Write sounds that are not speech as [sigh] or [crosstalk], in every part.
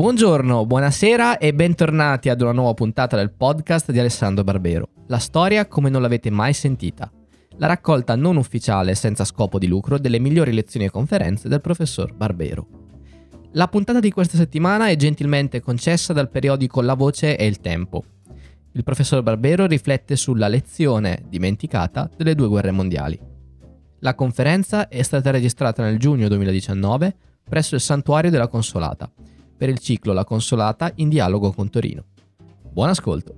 Buongiorno, buonasera e bentornati ad una nuova puntata del podcast di Alessandro Barbero. La storia come non l'avete mai sentita. La raccolta non ufficiale senza scopo di lucro delle migliori lezioni e conferenze del professor Barbero. La puntata di questa settimana è gentilmente concessa dal periodico La Voce e il Tempo. Il professor Barbero riflette sulla lezione dimenticata delle due guerre mondiali. La conferenza è stata registrata nel giugno 2019 presso il Santuario della Consolata per il ciclo La Consolata in dialogo con Torino. Buon ascolto!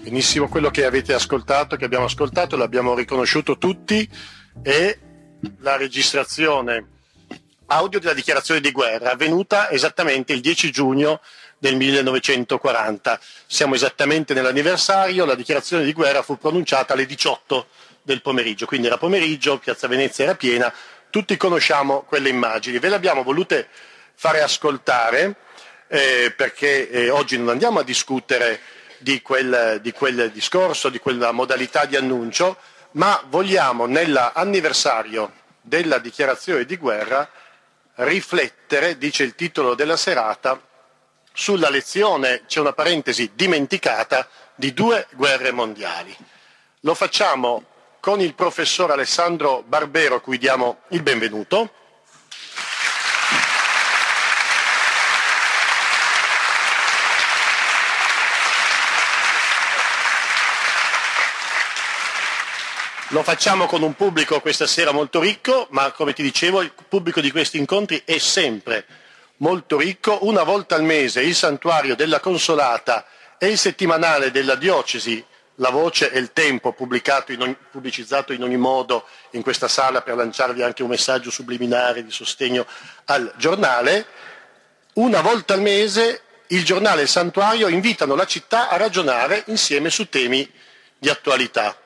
Benissimo, quello che avete ascoltato, che abbiamo ascoltato, l'abbiamo riconosciuto tutti, è la registrazione audio della dichiarazione di guerra avvenuta esattamente il 10 giugno del 1940. Siamo esattamente nell'anniversario, la dichiarazione di guerra fu pronunciata alle 18 del pomeriggio, quindi era pomeriggio, Piazza Venezia era piena, tutti conosciamo quelle immagini, ve le abbiamo volute fare ascoltare eh, perché eh, oggi non andiamo a discutere di quel, di quel discorso, di quella modalità di annuncio, ma vogliamo nell'anniversario della dichiarazione di guerra riflettere, dice il titolo della serata, sulla lezione, c'è una parentesi dimenticata, di due guerre mondiali. Lo facciamo con il professor Alessandro Barbero, cui diamo il benvenuto. Lo facciamo con un pubblico questa sera molto ricco, ma come ti dicevo il pubblico di questi incontri è sempre molto ricco. Una volta al mese il santuario della Consolata e il settimanale della diocesi la voce e il tempo in ogni, pubblicizzato in ogni modo in questa sala per lanciarvi anche un messaggio subliminare di sostegno al giornale. Una volta al mese il giornale e il santuario invitano la città a ragionare insieme su temi di attualità.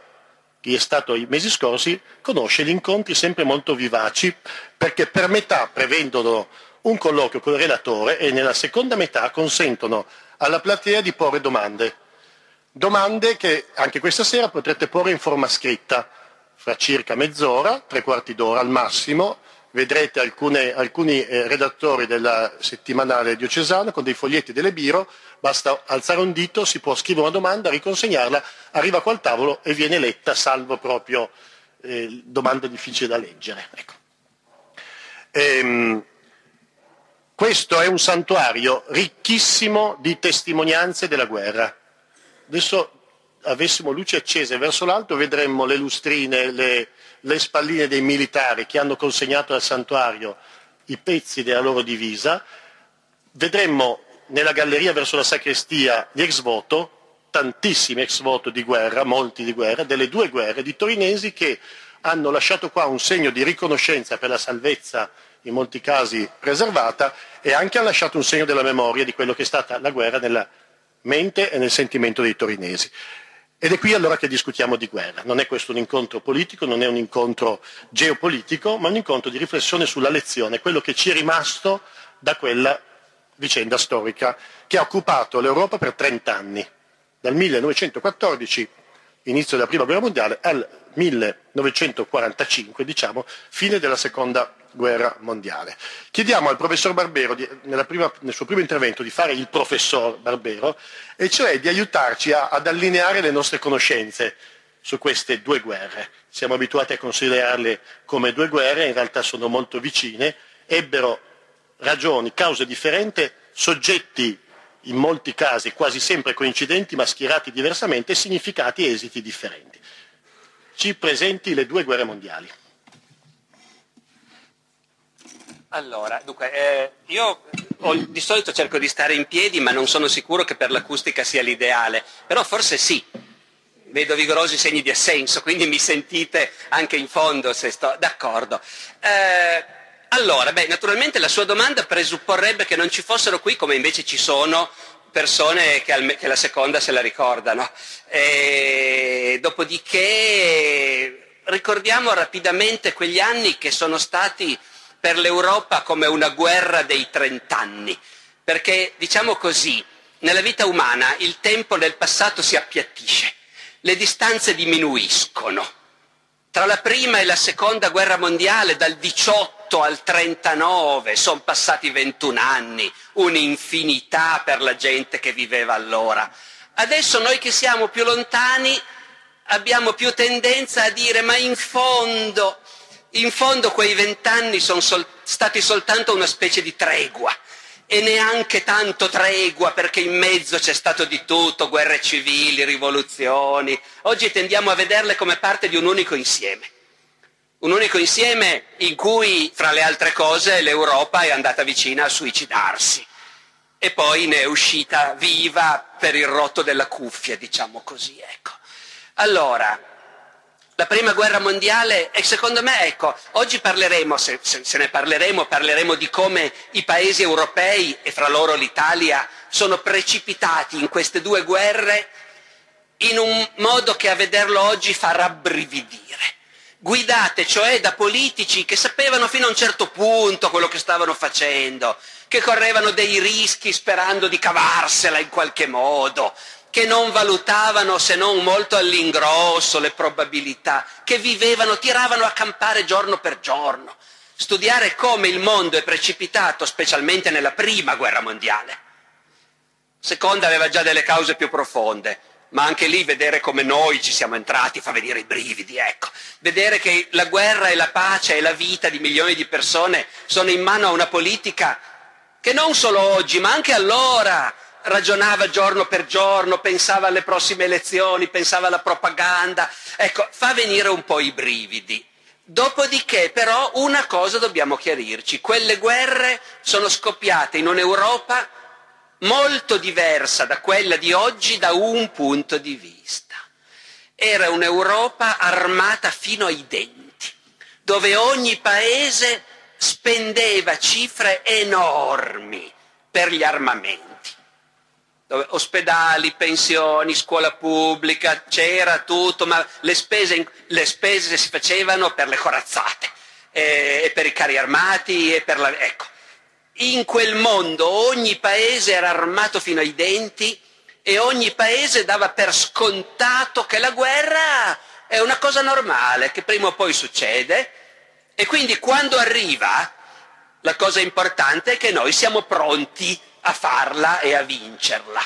Chi è stato i mesi scorsi conosce gli incontri sempre molto vivaci perché per metà prevendono un colloquio con il relatore e nella seconda metà consentono alla platea di porre domande Domande che anche questa sera potrete porre in forma scritta, fra circa mezz'ora, tre quarti d'ora al massimo. Vedrete alcune, alcuni eh, redattori della settimanale diocesana con dei foglietti delle biro, basta alzare un dito, si può scrivere una domanda, riconsegnarla, arriva qua al tavolo e viene letta, salvo proprio eh, domande difficili da leggere. Ecco. Ehm, questo è un santuario ricchissimo di testimonianze della guerra adesso avessimo luci accese verso l'alto vedremmo le lustrine, le, le spalline dei militari che hanno consegnato al santuario i pezzi della loro divisa, vedremmo nella galleria verso la sacrestia gli ex voto, tantissimi ex voto di guerra, molti di guerra, delle due guerre, di torinesi che hanno lasciato qua un segno di riconoscenza per la salvezza in molti casi preservata e anche hanno lasciato un segno della memoria di quello che è stata la guerra nella mente e nel sentimento dei torinesi. Ed è qui allora che discutiamo di guerra. Non è questo un incontro politico, non è un incontro geopolitico, ma un incontro di riflessione sulla lezione, quello che ci è rimasto da quella vicenda storica che ha occupato l'Europa per 30 anni, dal 1914, inizio della Prima Guerra Mondiale, al 1945, diciamo, fine della Seconda guerra mondiale. Chiediamo al professor Barbero, di, prima, nel suo primo intervento, di fare il professor Barbero, e cioè di aiutarci a, ad allineare le nostre conoscenze su queste due guerre. Siamo abituati a considerarle come due guerre, in realtà sono molto vicine, ebbero ragioni, cause differenti, soggetti in molti casi quasi sempre coincidenti ma schierati diversamente, significati e esiti differenti. Ci presenti le due guerre mondiali. Allora, dunque, eh, io ho, di solito cerco di stare in piedi, ma non sono sicuro che per l'acustica sia l'ideale, però forse sì. Vedo vigorosi segni di assenso, quindi mi sentite anche in fondo se sto d'accordo. Eh, allora, beh, naturalmente la sua domanda presupporrebbe che non ci fossero qui, come invece ci sono, persone che, al, che la seconda se la ricordano. E, dopodiché ricordiamo rapidamente quegli anni che sono stati per l'Europa come una guerra dei trent'anni, perché diciamo così, nella vita umana il tempo nel passato si appiattisce, le distanze diminuiscono, Tra la prima e la seconda guerra mondiale, dal 18 al 39, sono passati 21 anni, un'infinità per la gente che viveva allora. Adesso noi che siamo più lontani abbiamo più tendenza a dire ma in fondo, in fondo quei vent'anni sono sol- stati soltanto una specie di tregua e neanche tanto tregua perché in mezzo c'è stato di tutto, guerre civili, rivoluzioni. Oggi tendiamo a vederle come parte di un unico insieme. Un unico insieme in cui, fra le altre cose, l'Europa è andata vicina a suicidarsi e poi ne è uscita viva per il rotto della cuffia, diciamo così, ecco. Allora, la prima guerra mondiale e secondo me, ecco, oggi parleremo, se, se, se, ne parleremo, parleremo di come i paesi europei e fra loro l'Italia sono precipitati in queste due guerre in un modo che a vederlo oggi fa rabbrividire. Guidate cioè da politici che sapevano fino a un certo punto quello che stavano facendo, che correvano dei rischi sperando di cavarsela in qualche modo, che non valutavano se non molto all'ingrosso le probabilità, che vivevano, tiravano a campare giorno per giorno, studiare come il mondo è precipitato, specialmente nella prima guerra mondiale. Seconda aveva già delle cause più profonde, ma anche lì vedere come noi ci siamo entrati fa venire i brividi, ecco. Vedere che la guerra e la pace e la vita di milioni di persone sono in mano a una politica che non solo oggi, ma anche allora ragionava giorno per giorno, pensava alle prossime elezioni, pensava alla propaganda. Ecco, fa venire un po' i brividi. Dopodiché però una cosa dobbiamo chiarirci, quelle guerre sono scoppiate in un'Europa molto diversa da quella di oggi da un punto di vista. Era un'Europa armata fino ai denti, dove ogni paese spendeva cifre enormi per gli armamenti dove ospedali, pensioni, scuola pubblica, c'era tutto, ma le spese, le spese si facevano per le corazzate, eh, e per i carri armati, e per la... Ecco, in quel mondo ogni paese era armato fino ai denti e ogni paese dava per scontato che la guerra è una cosa normale, che prima o poi succede, e quindi quando arriva la cosa importante è che noi siamo pronti a farla e a vincerla.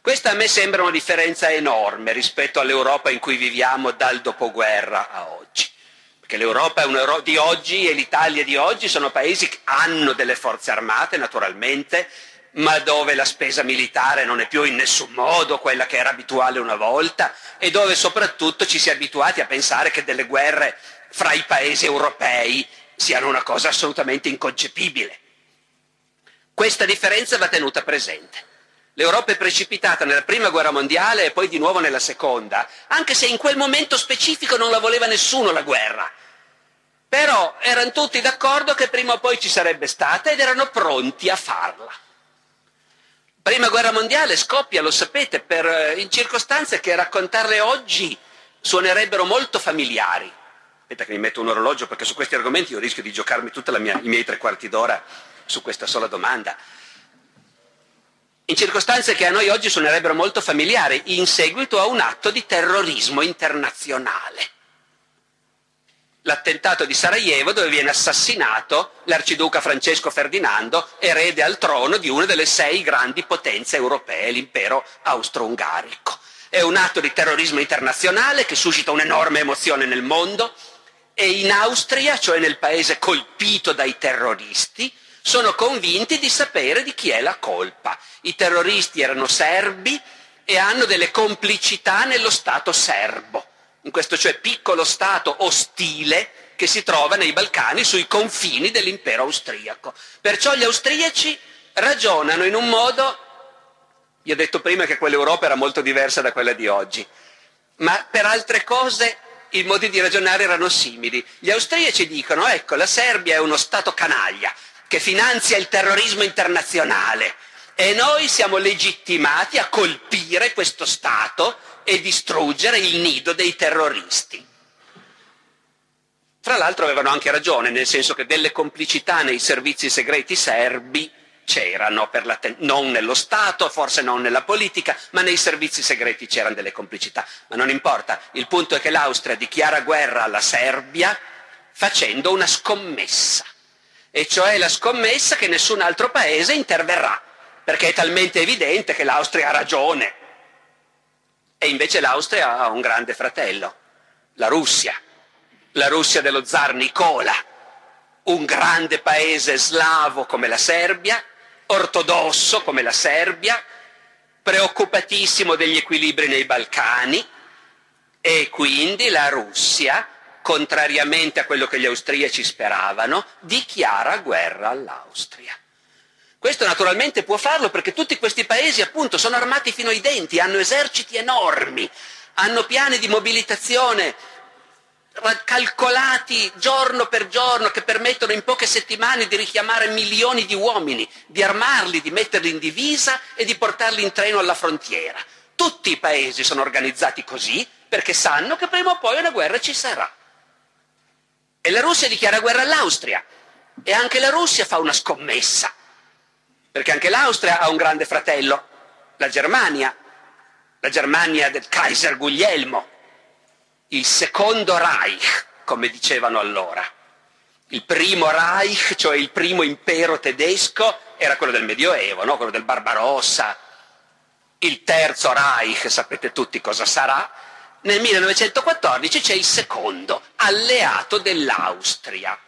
Questa a me sembra una differenza enorme rispetto all'Europa in cui viviamo dal dopoguerra a oggi. Perché l'Europa di oggi e l'Italia di oggi sono paesi che hanno delle forze armate, naturalmente, ma dove la spesa militare non è più in nessun modo quella che era abituale una volta e dove soprattutto ci si è abituati a pensare che delle guerre fra i paesi europei siano una cosa assolutamente inconcepibile. Questa differenza va tenuta presente. L'Europa è precipitata nella prima guerra mondiale e poi di nuovo nella seconda, anche se in quel momento specifico non la voleva nessuno la guerra. Però erano tutti d'accordo che prima o poi ci sarebbe stata ed erano pronti a farla. Prima guerra mondiale scoppia, lo sapete, per, eh, in circostanze che raccontarle oggi suonerebbero molto familiari. Aspetta che mi metto un orologio perché su questi argomenti io rischio di giocarmi tutti i miei tre quarti d'ora su questa sola domanda. In circostanze che a noi oggi suonerebbero molto familiari, in seguito a un atto di terrorismo internazionale. L'attentato di Sarajevo dove viene assassinato l'arciduca Francesco Ferdinando, erede al trono di una delle sei grandi potenze europee, l'impero austro-ungarico. È un atto di terrorismo internazionale che suscita un'enorme emozione nel mondo e in Austria, cioè nel paese colpito dai terroristi, sono convinti di sapere di chi è la colpa. I terroristi erano serbi e hanno delle complicità nello Stato serbo, in questo cioè piccolo Stato ostile che si trova nei Balcani sui confini dell'impero austriaco. Perciò gli austriaci ragionano in un modo, vi ho detto prima che quell'Europa era molto diversa da quella di oggi, ma per altre cose i modi di ragionare erano simili. Gli austriaci dicono, ecco, la Serbia è uno Stato canaglia, che finanzia il terrorismo internazionale e noi siamo legittimati a colpire questo Stato e distruggere il nido dei terroristi. Tra l'altro avevano anche ragione, nel senso che delle complicità nei servizi segreti serbi c'erano, ten- non nello Stato, forse non nella politica, ma nei servizi segreti c'erano delle complicità. Ma non importa, il punto è che l'Austria dichiara guerra alla Serbia facendo una scommessa, e cioè la scommessa che nessun altro paese interverrà, perché è talmente evidente che l'Austria ha ragione. E invece l'Austria ha un grande fratello, la Russia, la Russia dello zar Nicola, un grande paese slavo come la Serbia, ortodosso come la Serbia, preoccupatissimo degli equilibri nei Balcani e quindi la Russia, contrariamente a quello che gli austriaci speravano, dichiara guerra all'Austria. Questo naturalmente può farlo perché tutti questi paesi appunto sono armati fino ai denti, hanno eserciti enormi, hanno piani di mobilitazione calcolati giorno per giorno che permettono in poche settimane di richiamare milioni di uomini, di armarli, di metterli in divisa e di portarli in treno alla frontiera. Tutti i paesi sono organizzati così perché sanno che prima o poi una guerra ci sarà. E la Russia dichiara guerra all'Austria e anche la Russia fa una scommessa, perché anche l'Austria ha un grande fratello, la Germania, la Germania del Kaiser Guglielmo, il secondo Reich, come dicevano allora. Il primo Reich, cioè il primo impero tedesco, era quello del Medioevo, no? quello del Barbarossa. Il terzo Reich, sapete tutti cosa sarà. Nel 1914 c'è il secondo, alleato dell'Austria.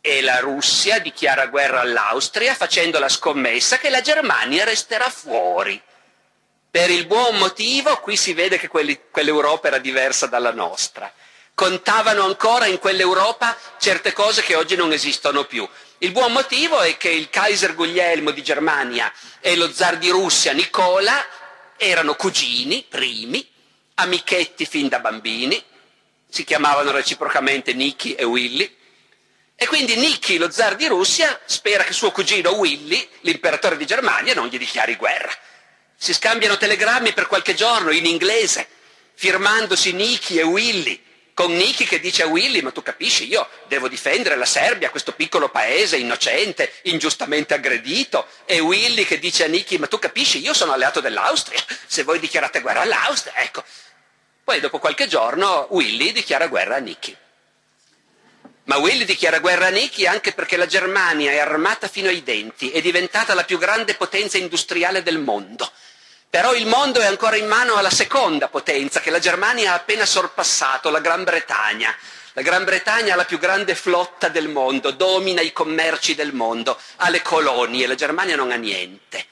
E la Russia dichiara guerra all'Austria facendo la scommessa che la Germania resterà fuori per il buon motivo, qui si vede che quelli, quell'Europa era diversa dalla nostra. Contavano ancora in quell'Europa certe cose che oggi non esistono più. Il buon motivo è che il Kaiser Guglielmo di Germania e lo zar di Russia Nicola erano cugini primi, amichetti fin da bambini, si chiamavano reciprocamente Nicky e Willy, e quindi Nicky, lo zar di Russia, spera che suo cugino Willy, l'imperatore di Germania, non gli dichiari guerra. Si scambiano telegrammi per qualche giorno in inglese, firmandosi Nicky e Willy, con Nicky che dice a Willy, ma tu capisci, io devo difendere la Serbia, questo piccolo paese innocente, ingiustamente aggredito, e Willy che dice a Nicky, ma tu capisci, io sono alleato dell'Austria, se voi dichiarate guerra all'Austria, ecco. Poi dopo qualche giorno Willy dichiara guerra a Nicky. Ma Willy dichiara guerra a Nicky anche perché la Germania è armata fino ai denti, è diventata la più grande potenza industriale del mondo. Però il mondo è ancora in mano alla seconda potenza che la Germania ha appena sorpassato, la Gran Bretagna. La Gran Bretagna ha la più grande flotta del mondo, domina i commerci del mondo, ha le colonie, la Germania non ha niente.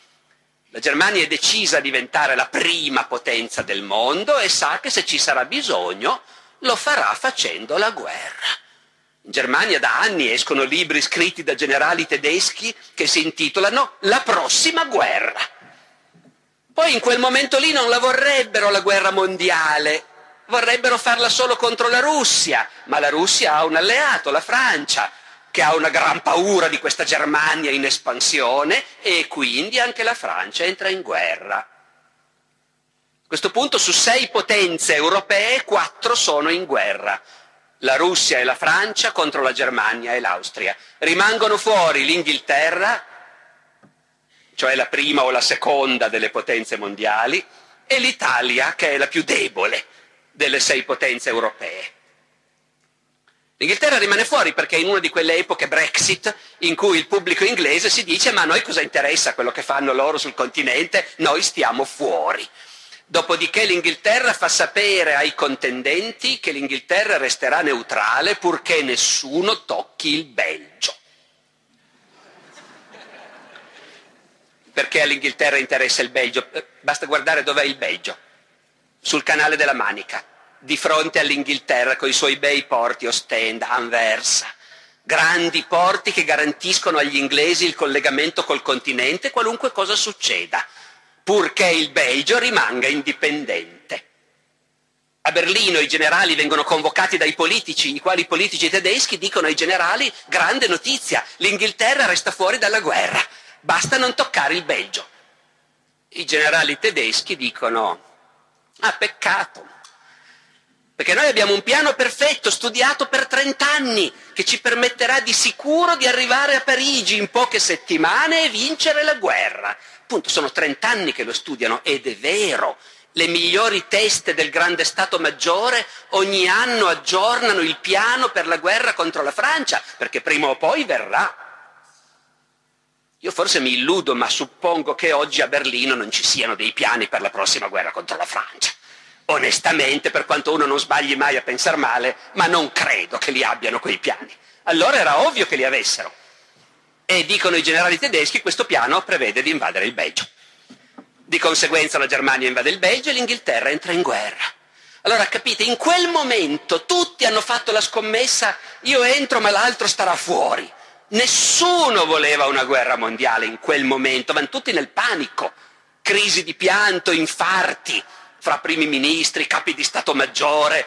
La Germania è decisa a diventare la prima potenza del mondo e sa che se ci sarà bisogno lo farà facendo la guerra. In Germania da anni escono libri scritti da generali tedeschi che si intitolano La prossima guerra. Poi in quel momento lì non la vorrebbero la guerra mondiale, vorrebbero farla solo contro la Russia, ma la Russia ha un alleato, la Francia, che ha una gran paura di questa Germania in espansione e quindi anche la Francia entra in guerra. A questo punto su sei potenze europee, quattro sono in guerra. La Russia e la Francia contro la Germania e l'Austria. Rimangono fuori l'Inghilterra, cioè la prima o la seconda delle potenze mondiali, e l'Italia, che è la più debole delle sei potenze europee. L'Inghilterra rimane fuori perché è in una di quelle epoche Brexit in cui il pubblico inglese si dice ma a noi cosa interessa quello che fanno loro sul continente, noi stiamo fuori. Dopodiché l'Inghilterra fa sapere ai contendenti che l'Inghilterra resterà neutrale purché nessuno tocchi il Belgio. perché all'Inghilterra interessa il Belgio. Eh, basta guardare dov'è il Belgio, sul canale della Manica, di fronte all'Inghilterra con i suoi bei porti Ostend, Anversa, grandi porti che garantiscono agli inglesi il collegamento col continente qualunque cosa succeda, purché il Belgio rimanga indipendente. A Berlino i generali vengono convocati dai politici, i quali politici tedeschi dicono ai generali grande notizia, l'Inghilterra resta fuori dalla guerra basta non toccare il Belgio. I generali tedeschi dicono, ah peccato, Perché noi abbiamo un piano perfetto, studiato per 30 anni, che ci permetterà di sicuro di arrivare a Parigi in poche settimane e vincere la guerra. Appunto, sono 30 anni che lo studiano ed è vero. Le migliori teste del grande Stato Maggiore ogni anno aggiornano il piano per la guerra contro la Francia, perché prima o poi verrà. Io forse mi illudo, ma suppongo che oggi a Berlino non ci siano dei piani per la prossima guerra contro la Francia. Onestamente, per quanto uno non sbagli mai a pensare male, ma non credo che li abbiano quei piani. Allora era ovvio che li avessero. E dicono i generali tedeschi, questo piano prevede di invadere il Belgio. Di conseguenza la Germania invade il Belgio e l'Inghilterra entra in guerra. Allora capite, in quel momento tutti hanno fatto la scommessa, io entro ma l'altro starà fuori. Nessuno voleva una guerra mondiale in quel momento, vanno tutti nel panico, crisi di pianto, infarti fra primi ministri, capi di Stato Maggiore,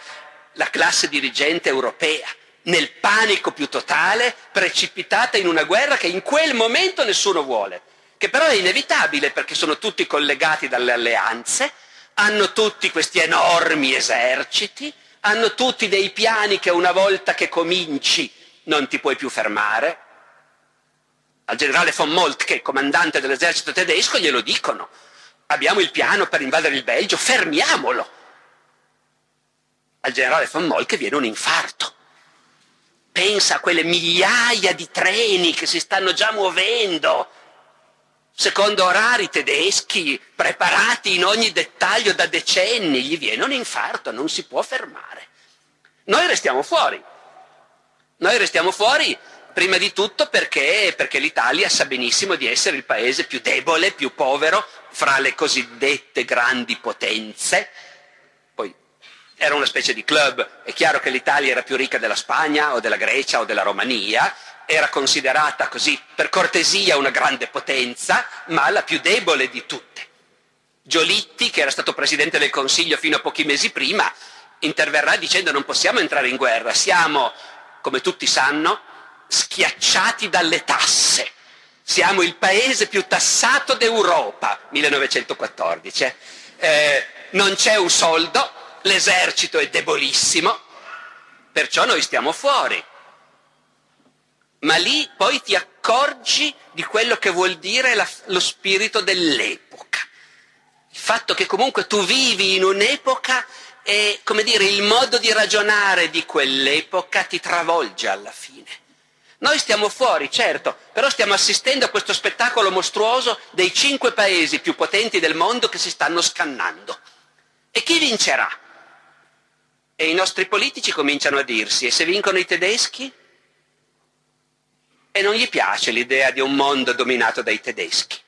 la classe dirigente europea, nel panico più totale, precipitata in una guerra che in quel momento nessuno vuole, che però è inevitabile perché sono tutti collegati dalle alleanze, hanno tutti questi enormi eserciti, hanno tutti dei piani che una volta che cominci non ti puoi più fermare, al generale von Moltke, comandante dell'esercito tedesco, glielo dicono. Abbiamo il piano per invadere il Belgio, fermiamolo. Al generale von Moltke viene un infarto. Pensa a quelle migliaia di treni che si stanno già muovendo, secondo orari tedeschi, preparati in ogni dettaglio da decenni. Gli viene un infarto, non si può fermare. Noi restiamo fuori. Noi restiamo fuori Prima di tutto perché, perché l'Italia sa benissimo di essere il paese più debole, più povero fra le cosiddette grandi potenze. Poi era una specie di club, è chiaro che l'Italia era più ricca della Spagna o della Grecia o della Romania, era considerata così per cortesia una grande potenza, ma la più debole di tutte. Giolitti, che era stato presidente del Consiglio fino a pochi mesi prima, interverrà dicendo non possiamo entrare in guerra, siamo, come tutti sanno, schiacciati dalle tasse. Siamo il paese più tassato d'Europa, 1914. Eh. eh, non c'è un soldo, l'esercito è debolissimo, perciò noi stiamo fuori. Ma lì poi ti accorgi di quello che vuol dire la, lo spirito dell'epoca. Il fatto che comunque tu vivi in un'epoca e, come dire, il modo di ragionare di quell'epoca ti travolge alla fine. Noi stiamo fuori, certo, però stiamo assistendo a questo spettacolo mostruoso dei cinque paesi più potenti del mondo che si stanno scannando. E chi vincerà? E i nostri politici cominciano a dirsi, e se vincono i tedeschi? E non gli piace l'idea di un mondo dominato dai tedeschi,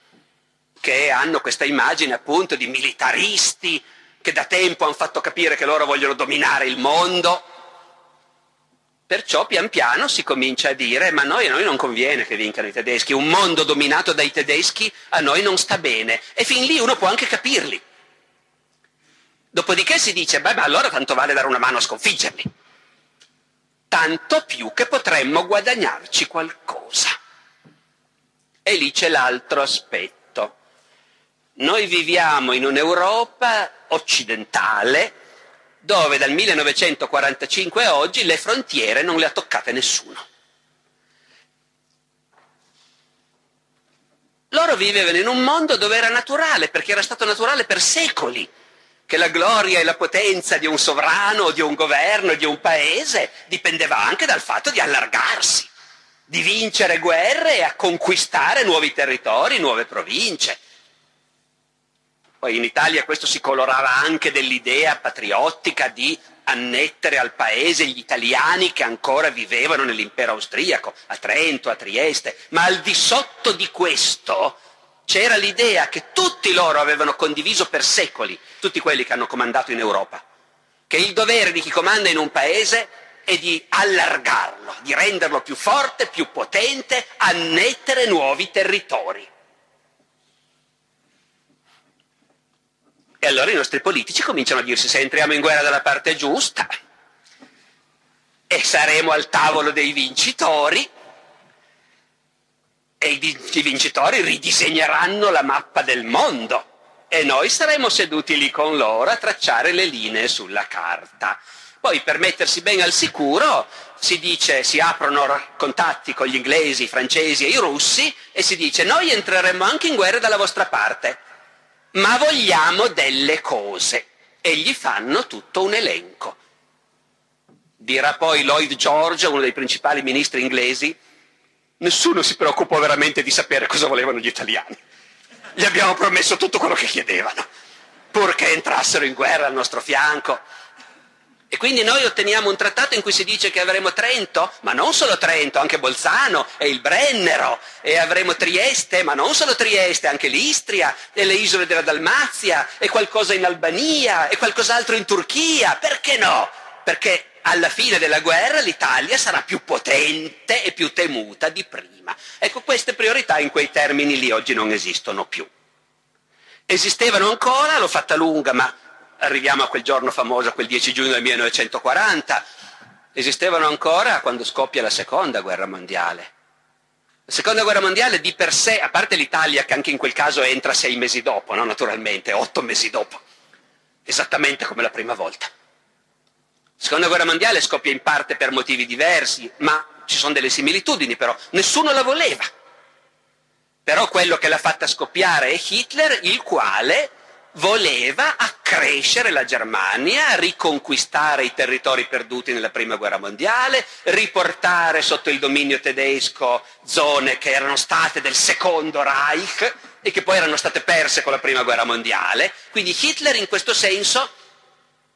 che hanno questa immagine appunto di militaristi che da tempo hanno fatto capire che loro vogliono dominare il mondo Perciò pian piano si comincia a dire ma noi, a noi non conviene che vincano i tedeschi, un mondo dominato dai tedeschi a noi non sta bene e fin lì uno può anche capirli. Dopodiché si dice beh ma allora tanto vale dare una mano a sconfiggerli, tanto più che potremmo guadagnarci qualcosa. E lì c'è l'altro aspetto. Noi viviamo in un'Europa occidentale dove dal 1945 a oggi le frontiere non le ha toccate nessuno. Loro vivevano in un mondo dove era naturale, perché era stato naturale per secoli, che la gloria e la potenza di un sovrano, di un governo, di un paese dipendeva anche dal fatto di allargarsi, di vincere guerre e a conquistare nuovi territori, nuove province. Poi in Italia questo si colorava anche dell'idea patriottica di annettere al paese gli italiani che ancora vivevano nell'impero austriaco, a Trento, a Trieste, ma al di sotto di questo c'era l'idea che tutti loro avevano condiviso per secoli, tutti quelli che hanno comandato in Europa, che il dovere di chi comanda in un paese è di allargarlo, di renderlo più forte, più potente, annettere nuovi territori. E allora i nostri politici cominciano a dirsi se entriamo in guerra dalla parte giusta e saremo al tavolo dei vincitori e i vincitori ridisegneranno la mappa del mondo e noi saremo seduti lì con loro a tracciare le linee sulla carta. Poi per mettersi ben al sicuro si dice, si aprono contatti con gli inglesi, i francesi e i russi e si dice noi entreremo anche in guerra dalla vostra parte, ma vogliamo delle cose e gli fanno tutto un elenco. Dirà poi Lloyd George, uno dei principali ministri inglesi, nessuno si preoccupò veramente di sapere cosa volevano gli italiani. Gli abbiamo promesso tutto quello che chiedevano, purché entrassero in guerra al nostro fianco. E quindi noi otteniamo un trattato in cui si dice che avremo Trento, ma non solo Trento, anche Bolzano e il Brennero, e avremo Trieste, ma non solo Trieste, anche l'Istria e le isole della Dalmazia, e qualcosa in Albania, e qualcos'altro in Turchia. Perché no? Perché alla fine della guerra l'Italia sarà più potente e più temuta di prima. Ecco, queste priorità in quei termini lì oggi non esistono più. Esistevano ancora, l'ho fatta lunga, ma arriviamo a quel giorno famoso, quel 10 giugno del 1940, esistevano ancora quando scoppia la seconda guerra mondiale. La seconda guerra mondiale di per sé, a parte l'Italia che anche in quel caso entra sei mesi dopo, no? naturalmente, otto mesi dopo, esattamente come la prima volta. La seconda guerra mondiale scoppia in parte per motivi diversi, ma ci sono delle similitudini però, nessuno la voleva. Però quello che l'ha fatta scoppiare è Hitler, il quale voleva accrescere la Germania, riconquistare i territori perduti nella prima guerra mondiale, riportare sotto il dominio tedesco zone che erano state del secondo Reich e che poi erano state perse con la prima guerra mondiale. Quindi Hitler in questo senso,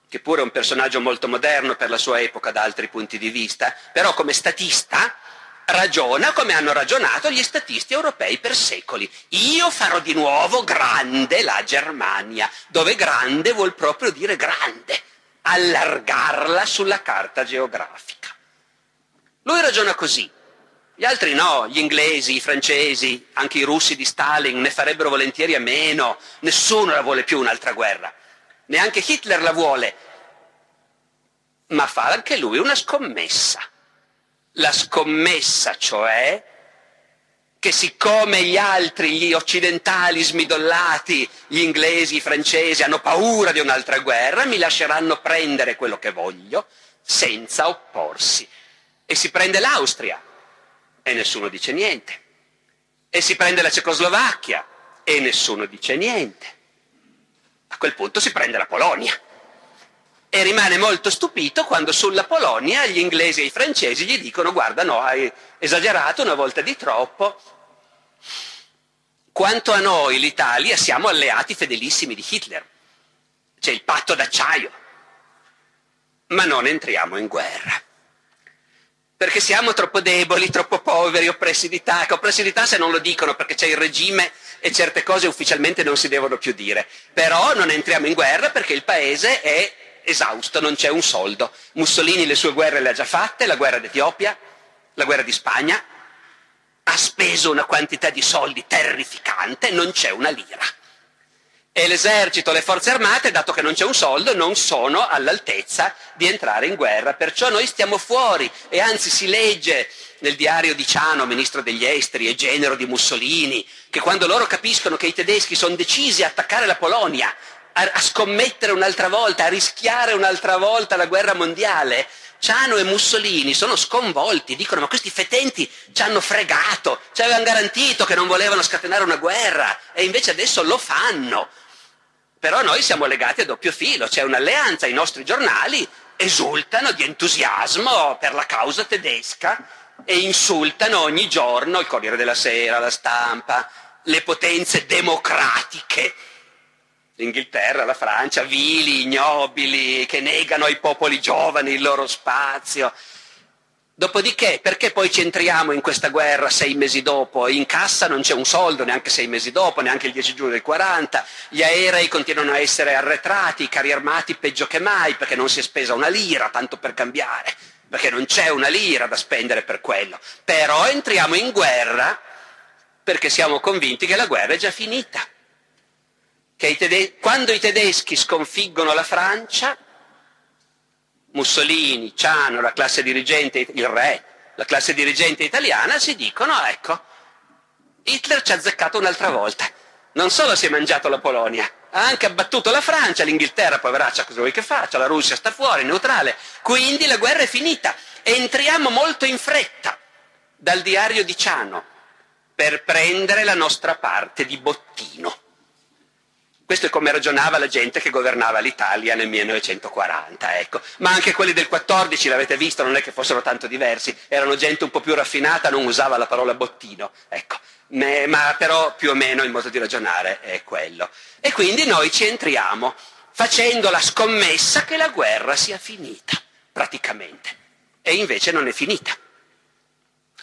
che pure è un personaggio molto moderno per la sua epoca da altri punti di vista, però come statista ragiona come hanno ragionato gli statisti europei per secoli. Io farò di nuovo grande la Germania, dove grande vuol proprio dire grande, allargarla sulla carta geografica. Lui ragiona così. Gli altri no, gli inglesi, i francesi, anche i russi di Stalin ne farebbero volentieri a meno, nessuno la vuole più un'altra guerra, neanche Hitler la vuole, ma fa anche lui una scommessa la scommessa, cioè, che siccome gli altri, gli occidentali smidollati, gli inglesi, i francesi, hanno paura di un'altra guerra, mi lasceranno prendere quello che voglio senza opporsi. E si prende l'Austria e nessuno dice niente. E si prende la Cecoslovacchia e nessuno dice niente. A quel punto si prende la Polonia e rimane molto stupito quando sulla Polonia gli inglesi e i francesi gli dicono guarda no, hai esagerato una volta di troppo. Quanto a noi, l'Italia, siamo alleati fedelissimi di Hitler. C'è il patto d'acciaio. Ma non entriamo in guerra. Perché siamo troppo deboli, troppo poveri, oppressi d'Italia. Oppressi d'Italia se non lo dicono perché c'è il regime e certe cose ufficialmente non si devono più dire. Però non entriamo in guerra perché il paese è esausto, non c'è un soldo. Mussolini le sue guerre le ha già fatte, la guerra d'Etiopia, la guerra di Spagna, ha speso una quantità di soldi terrificante, non c'è una lira. E l'esercito, le forze armate, dato che non c'è un soldo, non sono all'altezza di entrare in guerra. Perciò noi stiamo fuori e anzi si legge nel diario di Ciano, ministro degli esteri e genero di Mussolini, che quando loro capiscono che i tedeschi sono decisi a attaccare la Polonia, a, a scommettere un'altra volta, a rischiare un'altra volta la guerra mondiale, Ciano e Mussolini sono sconvolti, dicono ma questi fetenti ci hanno fregato, ci avevano garantito che non volevano scatenare una guerra e invece adesso lo fanno. Però noi siamo legati a doppio filo, c'è un'alleanza, i nostri giornali esultano di entusiasmo per la causa tedesca e insultano ogni giorno il Corriere della Sera, la stampa, le potenze democratiche l'Inghilterra, la Francia, vili, ignobili, che negano ai popoli giovani il loro spazio. Dopodiché, perché poi ci entriamo in questa guerra sei mesi dopo? In cassa non c'è un soldo neanche sei mesi dopo, neanche il 10 giugno del 40, gli aerei continuano a essere arretrati, i carri armati peggio che mai, perché non si è spesa una lira, tanto per cambiare, perché non c'è una lira da spendere per quello. Però entriamo in guerra perché siamo convinti che la guerra è già finita i tede- quando i tedeschi sconfiggono la Francia, Mussolini, Ciano, la classe dirigente, il re, la classe dirigente italiana si dicono, ecco, Hitler ci ha azzeccato un'altra volta. Non solo si è mangiato la Polonia, ha anche abbattuto la Francia, l'Inghilterra, poveraccia, cosa vuoi che faccia? La Russia sta fuori, neutrale. Quindi la guerra è finita. Entriamo molto in fretta dal diario di Ciano per prendere la nostra parte di bottino. Questo è come ragionava la gente che governava l'Italia nel 1940, ecco. Ma anche quelli del 14, l'avete visto, non è che fossero tanto diversi, erano gente un po' più raffinata, non usava la parola bottino, ecco. Ma però più o meno il modo di ragionare è quello. E quindi noi ci entriamo facendo la scommessa che la guerra sia finita, praticamente. E invece non è finita.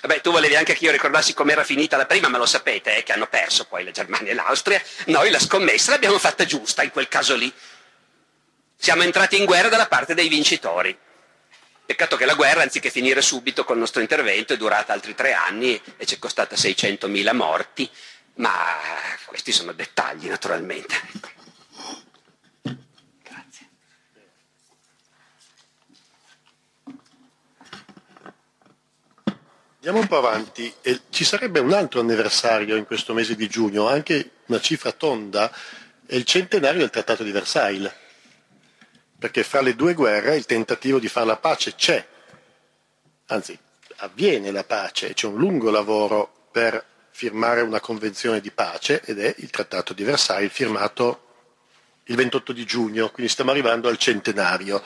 Vabbè, tu volevi anche che io ricordassi com'era finita la prima, ma lo sapete, eh, che hanno perso poi la Germania e l'Austria. Noi la scommessa l'abbiamo fatta giusta in quel caso lì. Siamo entrati in guerra dalla parte dei vincitori. Peccato che la guerra, anziché finire subito col nostro intervento, è durata altri tre anni e ci è costata 600.000 morti, ma questi sono dettagli naturalmente. Andiamo un po' avanti. E ci sarebbe un altro anniversario in questo mese di giugno, anche una cifra tonda, è il centenario del Trattato di Versailles. Perché fra le due guerre il tentativo di fare la pace c'è, anzi avviene la pace, c'è un lungo lavoro per firmare una convenzione di pace ed è il Trattato di Versailles firmato il 28 di giugno, quindi stiamo arrivando al centenario.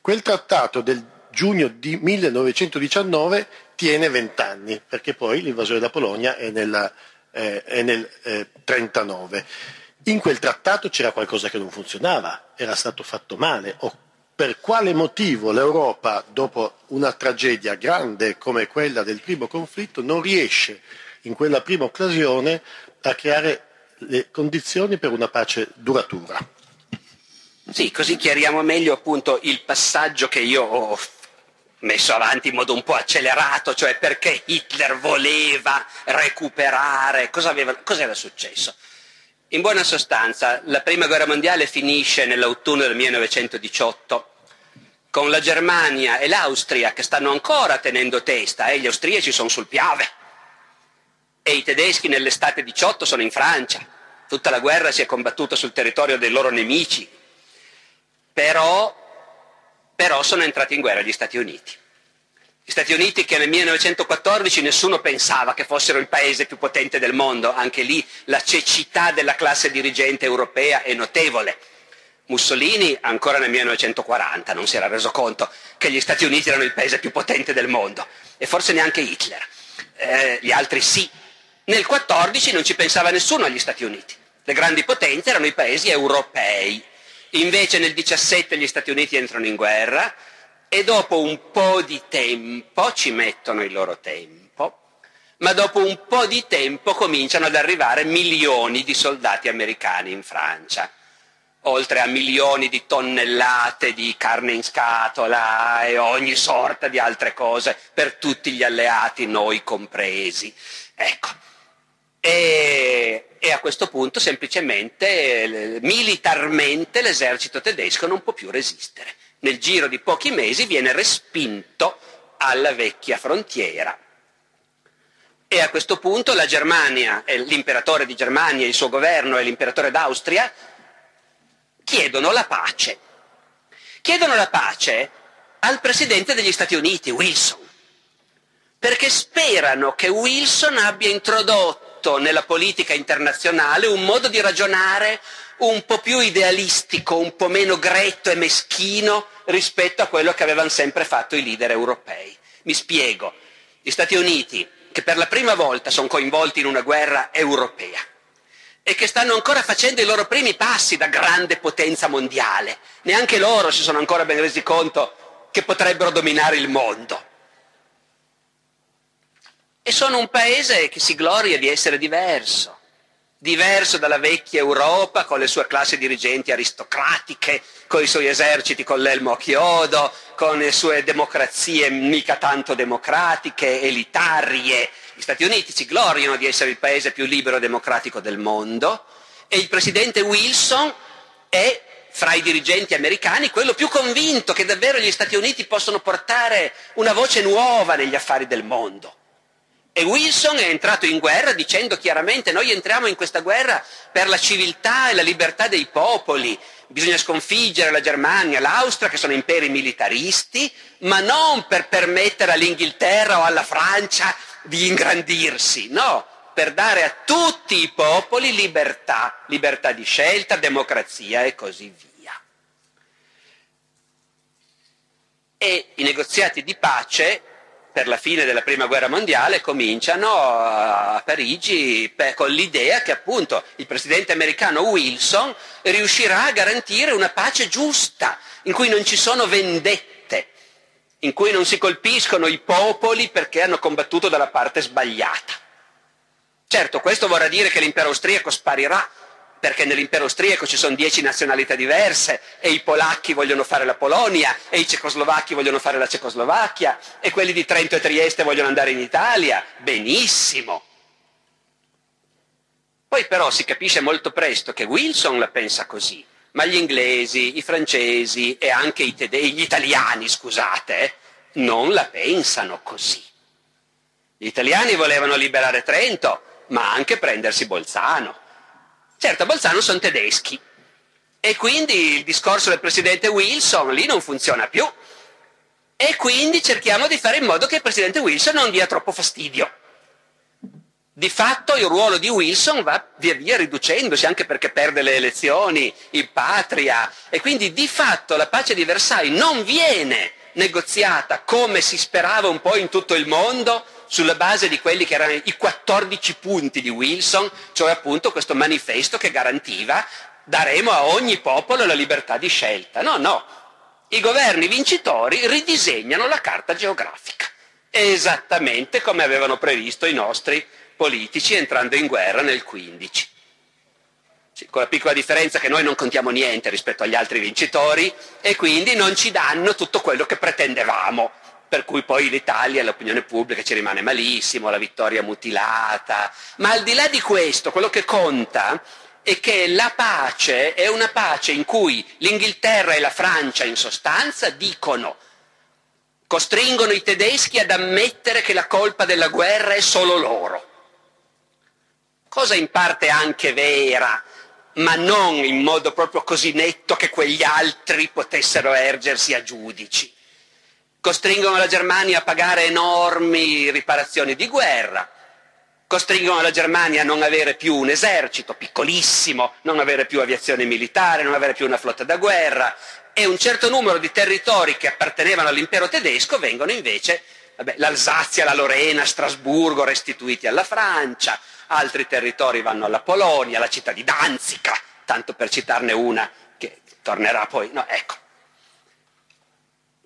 Quel trattato del giugno di 1919 tiene vent'anni, perché poi l'invasione della Polonia è, nella, eh, è nel eh, 39. In quel trattato c'era qualcosa che non funzionava, era stato fatto male, o per quale motivo l'Europa, dopo una tragedia grande come quella del primo conflitto, non riesce in quella prima occasione a creare le condizioni per una pace duratura. Sì, così chiariamo meglio appunto il passaggio che io ho messo avanti in modo un po' accelerato, cioè perché Hitler voleva recuperare, cosa, aveva, cosa era successo? In buona sostanza, la prima guerra mondiale finisce nell'autunno del 1918 con la Germania e l'Austria che stanno ancora tenendo testa e eh? gli austriaci sono sul Piave e i tedeschi nell'estate 18 sono in Francia. Tutta la guerra si è combattuta sul territorio dei loro nemici. Però però sono entrati in guerra gli Stati Uniti. Gli Stati Uniti che nel 1914 nessuno pensava che fossero il paese più potente del mondo, anche lì la cecità della classe dirigente europea è notevole. Mussolini ancora nel 1940 non si era reso conto che gli Stati Uniti erano il paese più potente del mondo e forse neanche Hitler. Eh, gli altri sì. Nel 1914 non ci pensava nessuno agli Stati Uniti. Le grandi potenze erano i paesi europei. Invece nel 17 gli Stati Uniti entrano in guerra e dopo un po' di tempo ci mettono il loro tempo, ma dopo un po' di tempo cominciano ad arrivare milioni di soldati americani in Francia, oltre a milioni di tonnellate di carne in scatola e ogni sorta di altre cose per tutti gli alleati, noi compresi. Ecco. E e a questo punto semplicemente militarmente l'esercito tedesco non può più resistere. Nel giro di pochi mesi viene respinto alla vecchia frontiera. E a questo punto la Germania, l'imperatore di Germania, il suo governo e l'imperatore d'Austria chiedono la pace. Chiedono la pace al presidente degli Stati Uniti, Wilson, perché sperano che Wilson abbia introdotto introdotto nella politica internazionale un modo di ragionare un po' più idealistico, un po' meno gretto e meschino rispetto a quello che avevano sempre fatto i leader europei. Mi spiego. Gli Stati Uniti, che per la prima volta sono coinvolti in una guerra europea e che stanno ancora facendo i loro primi passi da grande potenza mondiale, neanche loro si sono ancora ben resi conto che potrebbero dominare il mondo e sono un paese che si gloria di essere diverso, diverso dalla vecchia Europa con le sue classi dirigenti aristocratiche, con i suoi eserciti con l'elmo a chiodo, con le sue democrazie mica tanto democratiche, elitarie. Gli Stati Uniti si gloriano di essere il paese più libero e democratico del mondo e il presidente Wilson è fra i dirigenti americani quello più convinto che davvero gli Stati Uniti possono portare una voce nuova negli affari del mondo E Wilson è entrato in guerra dicendo chiaramente noi entriamo in questa guerra per la civiltà e la libertà dei popoli, bisogna sconfiggere la Germania, l'Austria che sono imperi militaristi, ma non per permettere all'Inghilterra o alla Francia di ingrandirsi, no, per dare a tutti i popoli libertà, libertà di scelta, democrazia e così via. E i negoziati di pace per la fine della prima guerra mondiale cominciano a Parigi con l'idea che appunto il presidente americano Wilson riuscirà a garantire una pace giusta, in cui non ci sono vendette, in cui non si colpiscono i popoli perché hanno combattuto dalla parte sbagliata. Certo, questo vorrà dire che l'impero austriaco sparirà, perché nell'impero austriaco ci sono dieci nazionalità diverse e i polacchi vogliono fare la Polonia e i cecoslovacchi vogliono fare la Cecoslovacchia e quelli di Trento e Trieste vogliono andare in Italia. Benissimo. Poi però si capisce molto presto che Wilson la pensa così, ma gli inglesi, i francesi e anche i tede- gli italiani, scusate, non la pensano così. Gli italiani volevano liberare Trento, ma anche prendersi Bolzano. Certo, a Bolzano sono tedeschi e quindi il discorso del presidente Wilson lì non funziona più. E quindi cerchiamo di fare in modo che il presidente Wilson non dia troppo fastidio. Di fatto il ruolo di Wilson va via via riducendosi, anche perché perde le elezioni, in patria, e quindi di fatto la pace di Versailles non viene negoziata come si sperava un po' in tutto il mondo, sulla base di quelli che erano i 14 punti di Wilson, cioè appunto questo manifesto che garantiva daremo a ogni popolo la libertà di scelta. No, no, i governi vincitori ridisegnano la carta geografica, esattamente come avevano previsto i nostri politici entrando in guerra nel 15. Con la piccola differenza che noi non contiamo niente rispetto agli altri vincitori e quindi non ci danno tutto quello che pretendevamo per cui poi l'Italia l'opinione pubblica ci rimane malissimo, la vittoria mutilata. Ma al di là di questo, quello che conta è che la pace è una pace in cui l'Inghilterra e la Francia in sostanza dicono, costringono i tedeschi ad ammettere che la colpa della guerra è solo loro. Cosa in parte anche vera, ma non in modo proprio così netto che quegli altri potessero ergersi a giudici. Costringono la Germania a pagare enormi riparazioni di guerra, costringono la Germania a non avere più un esercito piccolissimo, non avere più aviazione militare, non avere più una flotta da guerra. E un certo numero di territori che appartenevano all'impero tedesco vengono invece, vabbè, l'Alsazia, la Lorena, Strasburgo restituiti alla Francia, altri territori vanno alla Polonia, la città di Danzica, tanto per citarne una che tornerà poi, no, ecco.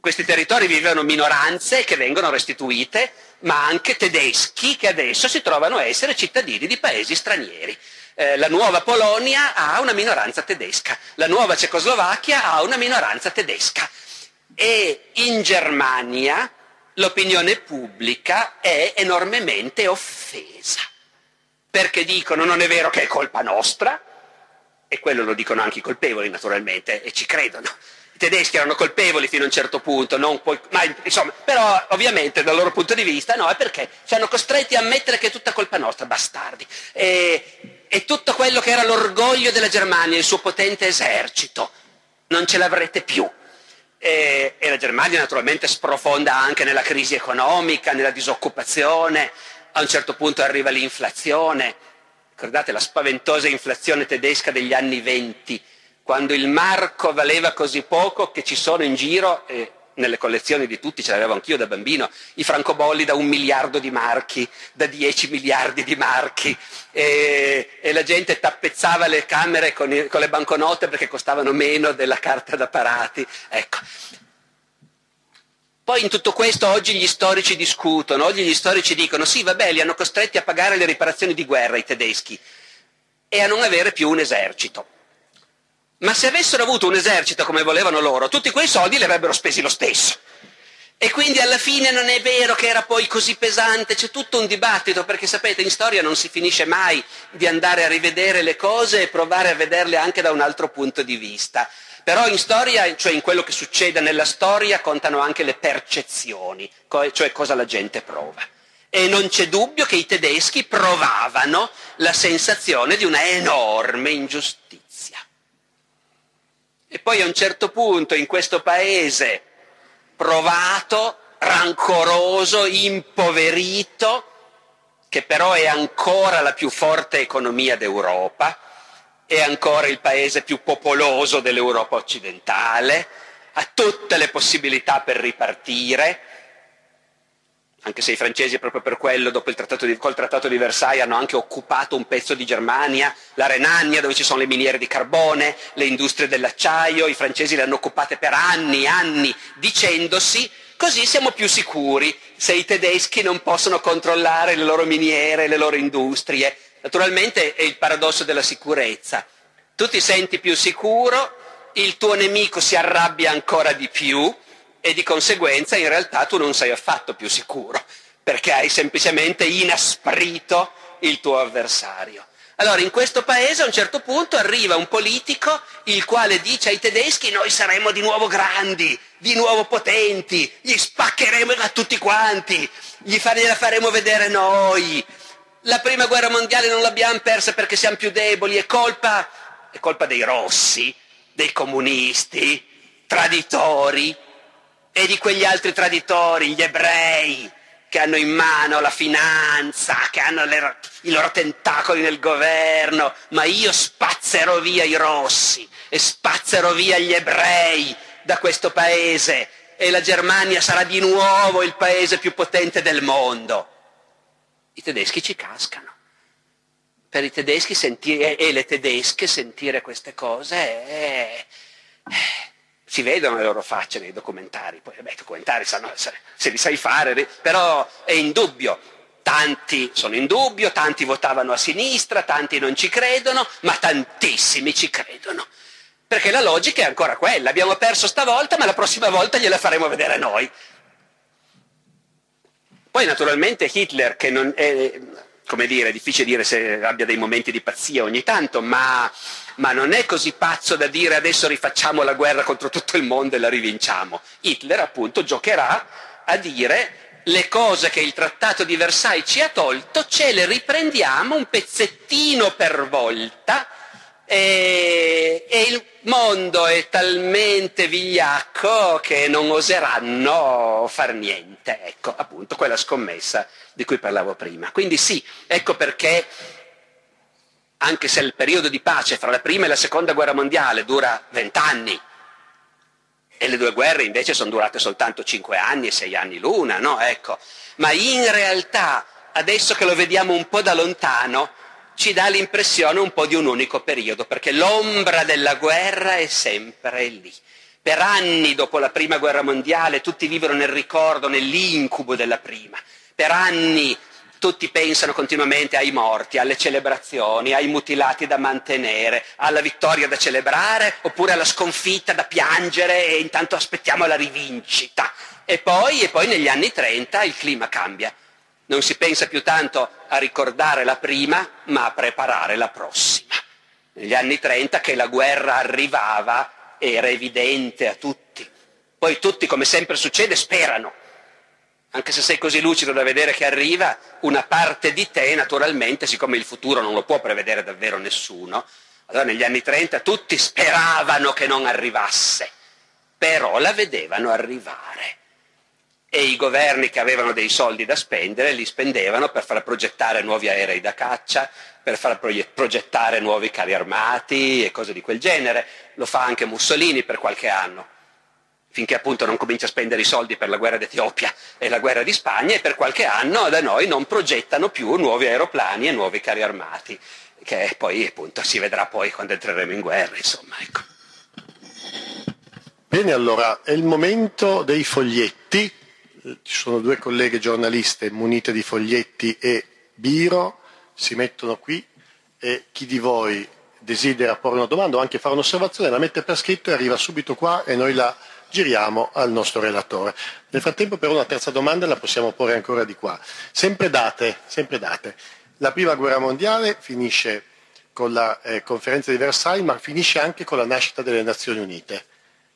Questi territori vivevano minoranze che vengono restituite, ma anche tedeschi che adesso si trovano a essere cittadini di paesi stranieri. Eh, la nuova Polonia ha una minoranza tedesca, la nuova Cecoslovacchia ha una minoranza tedesca. E in Germania l'opinione pubblica è enormemente offesa, perché dicono non è vero che è colpa nostra, e quello lo dicono anche i colpevoli naturalmente, e ci credono i tedeschi erano colpevoli fino a un certo punto, poi, ma, insomma, però ovviamente dal loro punto di vista no, è perché ci hanno costretti a ammettere che è tutta colpa nostra, bastardi. E, e tutto quello che era l'orgoglio della Germania, il suo potente esercito, non ce l'avrete più. E, e la Germania naturalmente sprofonda anche nella crisi economica, nella disoccupazione, a un certo punto arriva l'inflazione, ricordate la spaventosa inflazione tedesca degli anni venti, quando il marco valeva così poco che ci sono in giro, e nelle collezioni di tutti ce l'avevo anch'io da bambino, i francobolli da un miliardo di marchi, da dieci miliardi di marchi, e, e la gente tappezzava le camere con, i, con le banconote perché costavano meno della carta da parati. Ecco. Poi in tutto questo oggi gli storici discutono, oggi gli storici dicono sì, vabbè, li hanno costretti a pagare le riparazioni di guerra i tedeschi e a non avere più un esercito. Ma se avessero avuto un esercito come volevano loro, tutti quei soldi li avrebbero spesi lo stesso. E quindi alla fine non è vero che era poi così pesante, c'è tutto un dibattito, perché sapete, in storia non si finisce mai di andare a rivedere le cose e provare a vederle anche da un altro punto di vista. Però in storia, cioè in quello che succede nella storia, contano anche le percezioni, cioè cosa la gente prova. e non c'è dubbio che i tedeschi provavano la sensazione di una enorme ingiustizia. E poi a un certo punto in questo paese provato, rancoroso, impoverito, che però è ancora la più forte economia d'Europa, è ancora il paese più popoloso dell'Europa occidentale, ha tutte le possibilità per ripartire, anche se i francesi proprio per quello, dopo il trattato di, col trattato di Versailles, hanno anche occupato un pezzo di Germania, la Renania, dove ci sono le miniere di carbone, le industrie dell'acciaio, i francesi le hanno occupate per anni e anni, dicendosi così siamo più sicuri se i tedeschi non possono controllare le loro miniere, le loro industrie. Naturalmente è il paradosso della sicurezza. Tu ti senti più sicuro, il tuo nemico si arrabbia ancora di più, e di conseguenza in realtà tu non sei affatto più sicuro, perché hai semplicemente inasprito il tuo avversario. Allora in questo paese a un certo punto arriva un politico il quale dice ai tedeschi noi saremo di nuovo grandi, di nuovo potenti, gli spaccheremo a tutti quanti, gli faremo vedere noi. La prima guerra mondiale non l'abbiamo persa perché siamo più deboli, è colpa, è colpa dei rossi, dei comunisti, traditori, e di quegli altri traditori, gli ebrei, che hanno in mano la finanza, che hanno le, i loro tentacoli nel governo, ma io spazzerò via i rossi e spazzerò via gli ebrei da questo paese e la Germania sarà di nuovo il paese più potente del mondo. I tedeschi ci cascano. Per i tedeschi sentire, e le tedesche sentire queste cose è, si vedono le loro facce nei documentari, poi beh, i documentari sanno, se, se li sai fare, però è indubbio. Tanti sono in dubbio, tanti votavano a sinistra, tanti non ci credono, ma tantissimi ci credono. Perché la logica è ancora quella, abbiamo perso stavolta, ma la prossima volta gliela faremo vedere noi. Poi naturalmente Hitler, che non è, come dire, è difficile dire se abbia dei momenti di pazzia ogni tanto, ma ma non è così pazzo da dire adesso rifacciamo la guerra contro tutto il mondo e la rivinciamo. Hitler appunto giocherà a dire le cose che il trattato di Versailles ci ha tolto ce le riprendiamo un pezzettino per volta e, e il mondo è talmente vigliacco che non oseranno far niente. Ecco appunto quella scommessa di cui parlavo prima. Quindi sì, ecco perché anche se il periodo di pace fra la prima e la seconda guerra mondiale dura vent'anni, e le due guerre invece sono durate soltanto cinque anni e sei anni l'una, no? Ecco. Ma in realtà, adesso che lo vediamo un po' da lontano, ci dà l'impressione un po' di un unico periodo, perché l'ombra della guerra è sempre lì. Per anni dopo la prima guerra mondiale tutti vivono nel ricordo, nell'incubo della prima. Per anni tutti pensano continuamente ai morti, alle celebrazioni, ai mutilati da mantenere, alla vittoria da celebrare oppure alla sconfitta da piangere e intanto aspettiamo la rivincita. E poi, e poi negli anni 30 il clima cambia. Non si pensa più tanto a ricordare la prima, ma a preparare la prossima. Negli anni 30 che la guerra arrivava era evidente a tutti. Poi tutti, come sempre succede, sperano anche se sei così lucido da vedere che arriva, una parte di te naturalmente, siccome il futuro non lo può prevedere davvero nessuno, allora negli anni 30 tutti speravano che non arrivasse, però la vedevano arrivare. E i governi che avevano dei soldi da spendere li spendevano per far progettare nuovi aerei da caccia, per far progettare nuovi carri armati e cose di quel genere. Lo fa anche Mussolini per qualche anno finché appunto non comincia a spendere i soldi per la guerra d'Etiopia e la guerra di Spagna e per qualche anno da noi non progettano più nuovi aeroplani e nuovi carri armati, che poi appunto si vedrà poi quando entreremo in guerra, insomma, ecco. Bene, allora è il momento dei foglietti. Ci sono due colleghe giornaliste munite di foglietti e biro, si mettono qui e chi di voi desidera porre una domanda o anche fare un'osservazione la mette per scritto e arriva subito qua e noi la giriamo al nostro relatore. Nel frattempo però una terza domanda la possiamo porre ancora di qua. Sempre date, sempre date. La prima guerra mondiale finisce con la eh, conferenza di Versailles, ma finisce anche con la nascita delle Nazioni Unite,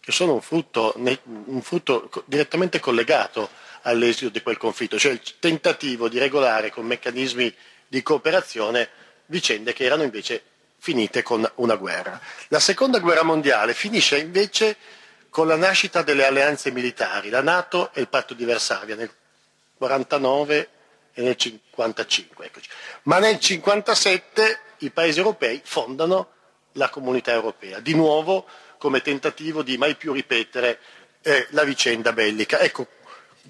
che sono un frutto, un frutto direttamente collegato all'esito di quel conflitto, cioè il tentativo di regolare con meccanismi di cooperazione vicende che erano invece finite con una guerra. La seconda guerra mondiale finisce invece con la nascita delle alleanze militari, la Nato e il patto di Varsavia nel 1949 e nel 1955. Eccoci. Ma nel 1957 i paesi europei fondano la comunità europea, di nuovo come tentativo di mai più ripetere eh, la vicenda bellica. Ecco,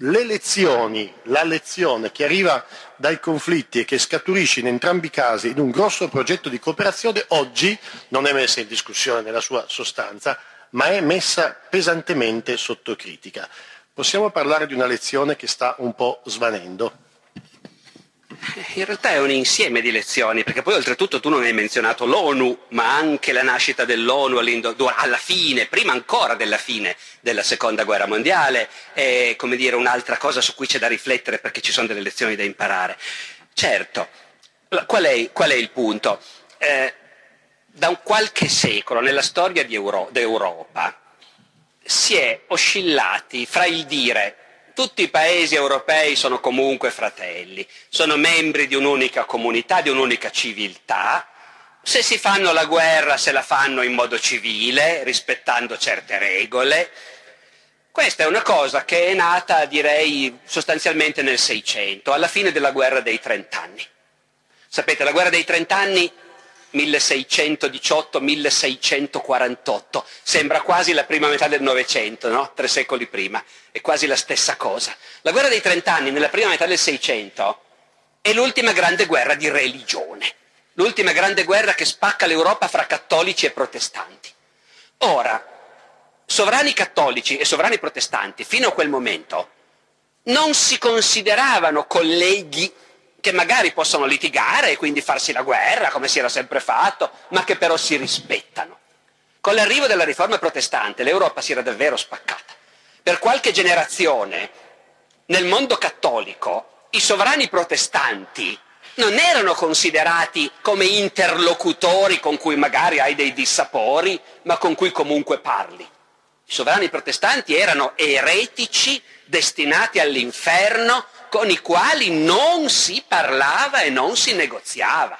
le lezioni, la lezione che arriva dai conflitti e che scaturisce in entrambi i casi in un grosso progetto di cooperazione, oggi non è messa in discussione nella sua sostanza, ma è messa pesantemente sotto critica. Possiamo parlare di una lezione che sta un po' svanendo? In realtà è un insieme di lezioni, perché poi oltretutto tu non hai menzionato l'ONU, ma anche la nascita dell'ONU alla fine, prima ancora della fine della seconda guerra mondiale, è come dire un'altra cosa su cui c'è da riflettere perché ci sono delle lezioni da imparare. Certo, qual è, qual è il punto? Eh, da un qualche secolo nella storia Euro, d'Europa si è oscillati fra il dire tutti i paesi europei sono comunque fratelli, sono membri di un'unica comunità, di un'unica civiltà. Se si fanno la guerra se la fanno in modo civile, rispettando certe regole. Questa è una cosa che è nata, direi, sostanzialmente nel Seicento, alla fine della guerra dei trent'anni. Sapete, la guerra dei trent'anni 1618-1648, sembra quasi la prima metà del Novecento, no? tre secoli prima, è quasi la stessa cosa. La guerra dei trent'anni nella prima metà del Seicento è l'ultima grande guerra di religione, l'ultima grande guerra che spacca l'Europa fra cattolici e protestanti. Ora, sovrani cattolici e sovrani protestanti fino a quel momento non si consideravano colleghi che magari possono litigare e quindi farsi la guerra, come si era sempre fatto, ma che però si rispettano. Con l'arrivo della riforma protestante l'Europa si era davvero spaccata. Per qualche generazione nel mondo cattolico i sovrani protestanti non erano considerati come interlocutori con cui magari hai dei dissapori, ma con cui comunque parli. I sovrani protestanti erano eretici destinati all'inferno con i quali non si parlava e non si negoziava.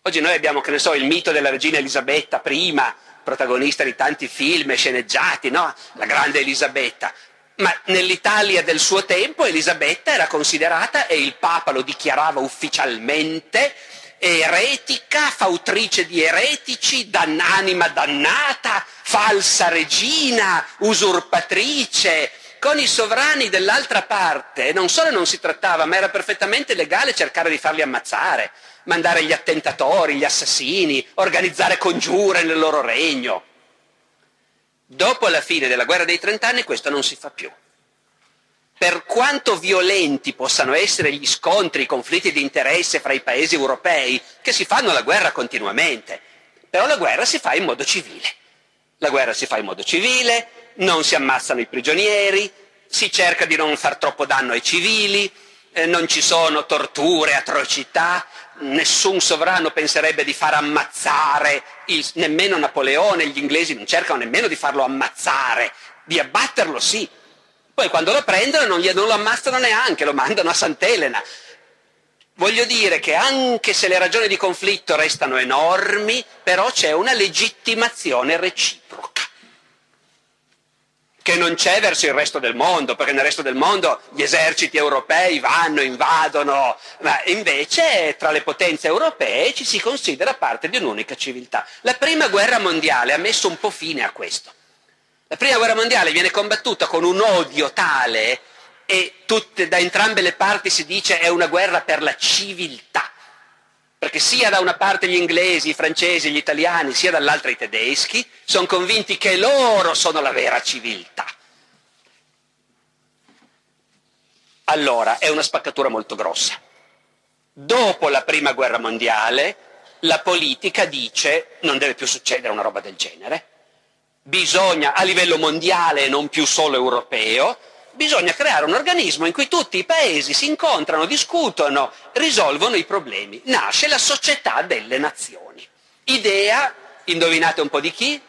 Oggi noi abbiamo, che ne so, il mito della regina Elisabetta I, protagonista di tanti film e sceneggiati, no? La grande Elisabetta. Ma nell'Italia del suo tempo Elisabetta era considerata, e il Papa lo dichiarava ufficialmente, eretica, fautrice di eretici, dan- anima dannata, falsa regina, usurpatrice, con i sovrani dell'altra parte non solo non si trattava, ma era perfettamente legale cercare di farli ammazzare, mandare gli attentatori, gli assassini, organizzare congiure nel loro regno. Dopo la fine della guerra dei trent'anni questo non si fa più. Per quanto violenti possano essere gli scontri, i conflitti di interesse fra i paesi europei, che si fanno la guerra continuamente, però la guerra si fa in modo civile. La guerra si fa in modo civile, non si ammazzano i prigionieri, si cerca di non far troppo danno ai civili, eh, non ci sono torture, atrocità, nessun sovrano penserebbe di far ammazzare, il, nemmeno Napoleone, gli inglesi non cercano nemmeno di farlo ammazzare, di abbatterlo sì. Poi quando lo prendono non, gli, non lo ammazzano neanche, lo mandano a Sant'Elena. Voglio dire che anche se le ragioni di conflitto restano enormi, però c'è una legittimazione reciproca che non c'è verso il resto del mondo, perché nel resto del mondo gli eserciti europei vanno, invadono, ma invece tra le potenze europee ci si considera parte di un'unica civiltà. La prima guerra mondiale ha messo un po' fine a questo. La prima guerra mondiale viene combattuta con un odio tale e tutte, da entrambe le parti si dice è una guerra per la civiltà perché sia da una parte gli inglesi, i francesi, gli italiani, sia dall'altra i tedeschi, sono convinti che loro sono la vera civiltà. Allora, è una spaccatura molto grossa. Dopo la prima guerra mondiale, la politica dice non deve più succedere una roba del genere, bisogna a livello mondiale e non più solo europeo, bisogna creare un organismo in cui tutti i paesi si incontrano, discutono, risolvono i problemi. Nasce la società delle nazioni. Idea, indovinate un po' di chi?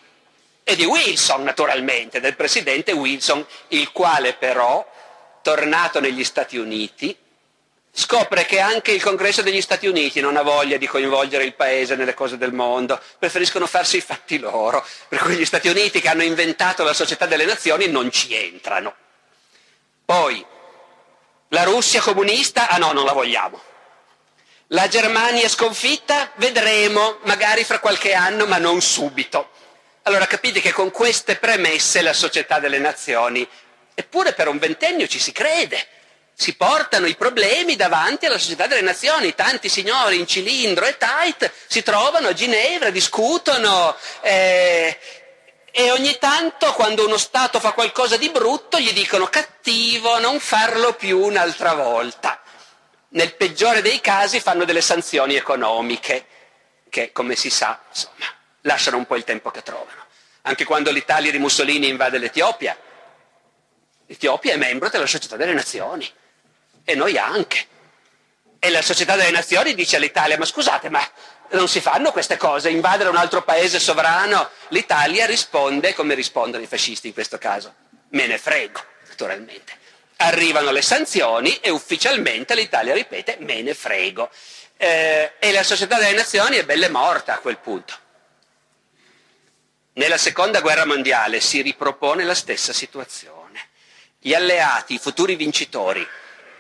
E di Wilson, naturalmente, del presidente Wilson, il quale però tornato negli Stati Uniti, scopre che anche il Congresso degli Stati Uniti non ha voglia di coinvolgere il paese nelle cose del mondo, preferiscono farsi i fatti loro, per cui gli Stati Uniti che hanno inventato la società delle nazioni non ci entrano. Poi, la Russia comunista, ah no, non la vogliamo. La Germania sconfitta, vedremo, magari fra qualche anno, ma non subito. Allora capite che con queste premesse la società delle nazioni, eppure per un ventennio ci si crede, si portano i problemi davanti alla società delle nazioni, tanti signori in cilindro e tight si trovano a Ginevra, discutono eh, e ogni tanto quando uno Stato fa qualcosa di brutto gli dicono cattivo, non farlo più un'altra volta. Nel peggiore dei casi fanno delle sanzioni economiche che, come si sa, insomma, lasciano un po' il tempo che trovano. Anche quando l'Italia di Mussolini invade l'Etiopia, l'Etiopia è membro della Società delle Nazioni e noi anche. E la Società delle Nazioni dice all'Italia, ma scusate, ma non si fanno queste cose, invadere un altro paese sovrano. L'Italia risponde come rispondono i fascisti in questo caso. Me ne frego, naturalmente. Arrivano le sanzioni e ufficialmente l'Italia ripete me ne frego. Eh, e la Società delle Nazioni è bella morta a quel punto. Nella seconda guerra mondiale si ripropone la stessa situazione. Gli alleati, i futuri vincitori,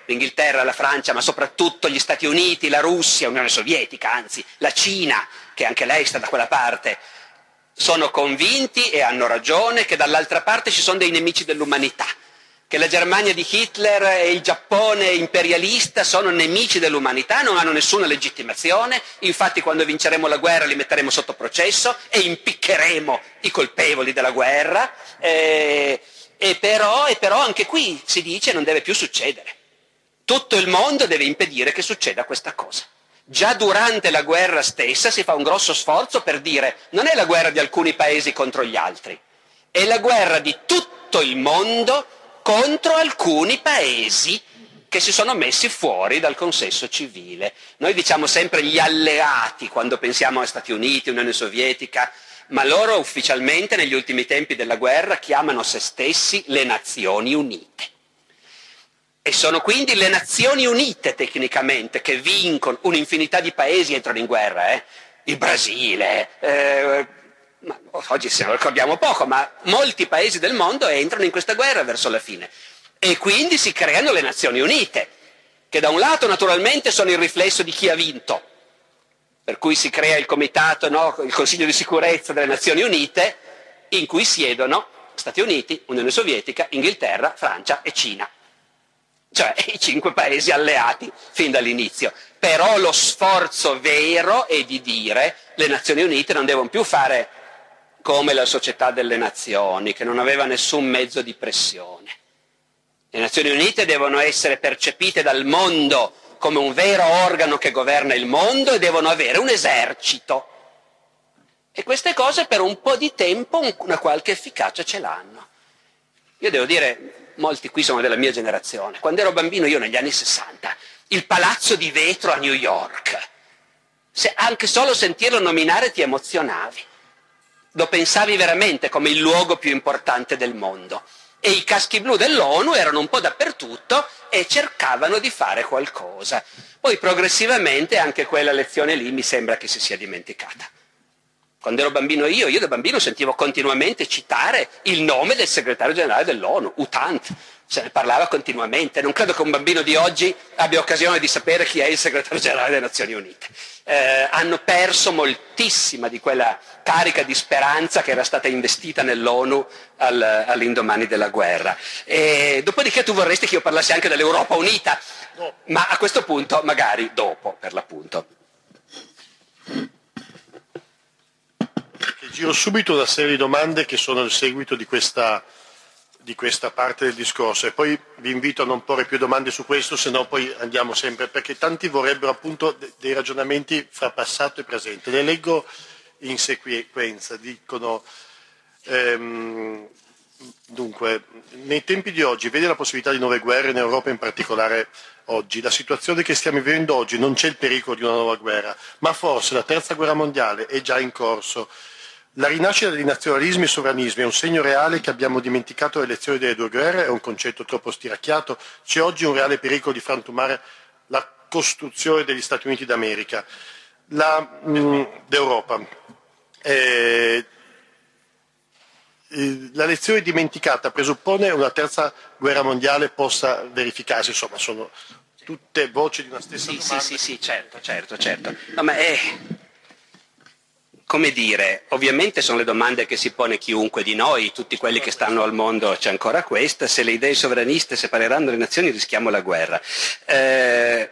l'Inghilterra, la Francia, ma soprattutto gli Stati Uniti, la Russia, l'Unione Sovietica, anzi la Cina, che anche lei sta da quella parte, sono convinti e hanno ragione che dall'altra parte ci sono dei nemici dell'umanità, che la Germania di Hitler e il Giappone imperialista sono nemici dell'umanità, non hanno nessuna legittimazione, infatti quando vinceremo la guerra li metteremo sotto processo e impiccheremo i colpevoli della guerra, eh, e, però, e però anche qui si dice non deve più succedere. Tutto il mondo deve impedire che succeda questa cosa. Già durante la guerra stessa si fa un grosso sforzo per dire non è la guerra di alcuni paesi contro gli altri, è la guerra di tutto il mondo contro alcuni paesi che si sono messi fuori dal consenso civile. Noi diciamo sempre gli alleati quando pensiamo a Stati Uniti, Unione Sovietica, ma loro ufficialmente negli ultimi tempi della guerra chiamano se stessi le Nazioni Unite. E sono quindi le Nazioni Unite tecnicamente che vincono, un'infinità di paesi entrano in guerra, eh? il Brasile, eh, oggi se ne ricordiamo poco, ma molti paesi del mondo entrano in questa guerra verso la fine. E quindi si creano le Nazioni Unite, che da un lato naturalmente sono il riflesso di chi ha vinto, per cui si crea il comitato, no? il Consiglio di sicurezza delle Nazioni Unite, in cui siedono Stati Uniti, Unione Sovietica, Inghilterra, Francia e Cina cioè [laughs] i cinque paesi alleati fin dall'inizio. Però lo sforzo vero è di dire le Nazioni Unite non devono più fare come la società delle nazioni, che non aveva nessun mezzo di pressione. Le Nazioni Unite devono essere percepite dal mondo come un vero organo che governa il mondo e devono avere un esercito. E queste cose per un po' di tempo una qualche efficacia ce l'hanno. Io devo dire, molti qui sono della mia generazione. Quando ero bambino, io negli anni 60, il palazzo di vetro a New York, se anche solo sentirlo nominare ti emozionavi. Lo pensavi veramente come il luogo più importante del mondo. E i caschi blu dell'ONU erano un po' dappertutto e cercavano di fare qualcosa. Poi progressivamente anche quella lezione lì mi sembra che si sia dimenticata. Quando ero bambino io, io da bambino sentivo continuamente citare il nome del segretario generale dell'ONU, Utant, se ne parlava continuamente. Non credo che un bambino di oggi abbia occasione di sapere chi è il segretario generale delle Nazioni Unite. Eh, hanno perso moltissima di quella carica di speranza che era stata investita nell'ONU al, all'indomani della guerra. E, dopodiché tu vorresti che io parlassi anche dell'Europa unita, ma a questo punto magari dopo, per l'appunto. Giro subito una serie di domande che sono il seguito di questa, di questa parte del discorso e poi vi invito a non porre più domande su questo, se no poi andiamo sempre, perché tanti vorrebbero appunto dei ragionamenti fra passato e presente. Le leggo in sequenza, dicono... Ehm, Dunque, nei tempi di oggi vede la possibilità di nuove guerre in Europa, in particolare oggi. La situazione che stiamo vivendo oggi non c'è il pericolo di una nuova guerra, ma forse la terza guerra mondiale è già in corso La rinascita dei nazionalismi e sovranismi è un segno reale che abbiamo dimenticato le lezioni delle due guerre, è un concetto troppo stiracchiato, c'è oggi un reale pericolo di frantumare la costruzione degli Stati Uniti d'America, la, mh, mm, d'Europa. Eh, eh, la lezione dimenticata presuppone una terza guerra mondiale possa verificarsi, insomma sono tutte voci di una stessa sì, domanda. Sì, sì, sì, certo, certo, certo. No, ma è, come dire, ovviamente sono le domande che si pone chiunque di noi, tutti quelli che stanno al mondo c'è ancora questa, se le idee sovraniste separeranno le nazioni rischiamo la guerra. Eh,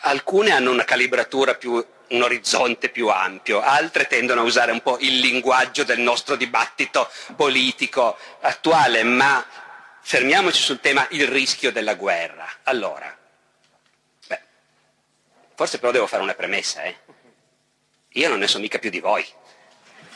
alcune hanno una calibratura più un orizzonte più ampio, altre tendono a usare un po' il linguaggio del nostro dibattito politico attuale, ma fermiamoci sul tema il rischio della guerra. Allora, beh, forse però devo fare una premessa, eh? Io non ne so mica più di voi.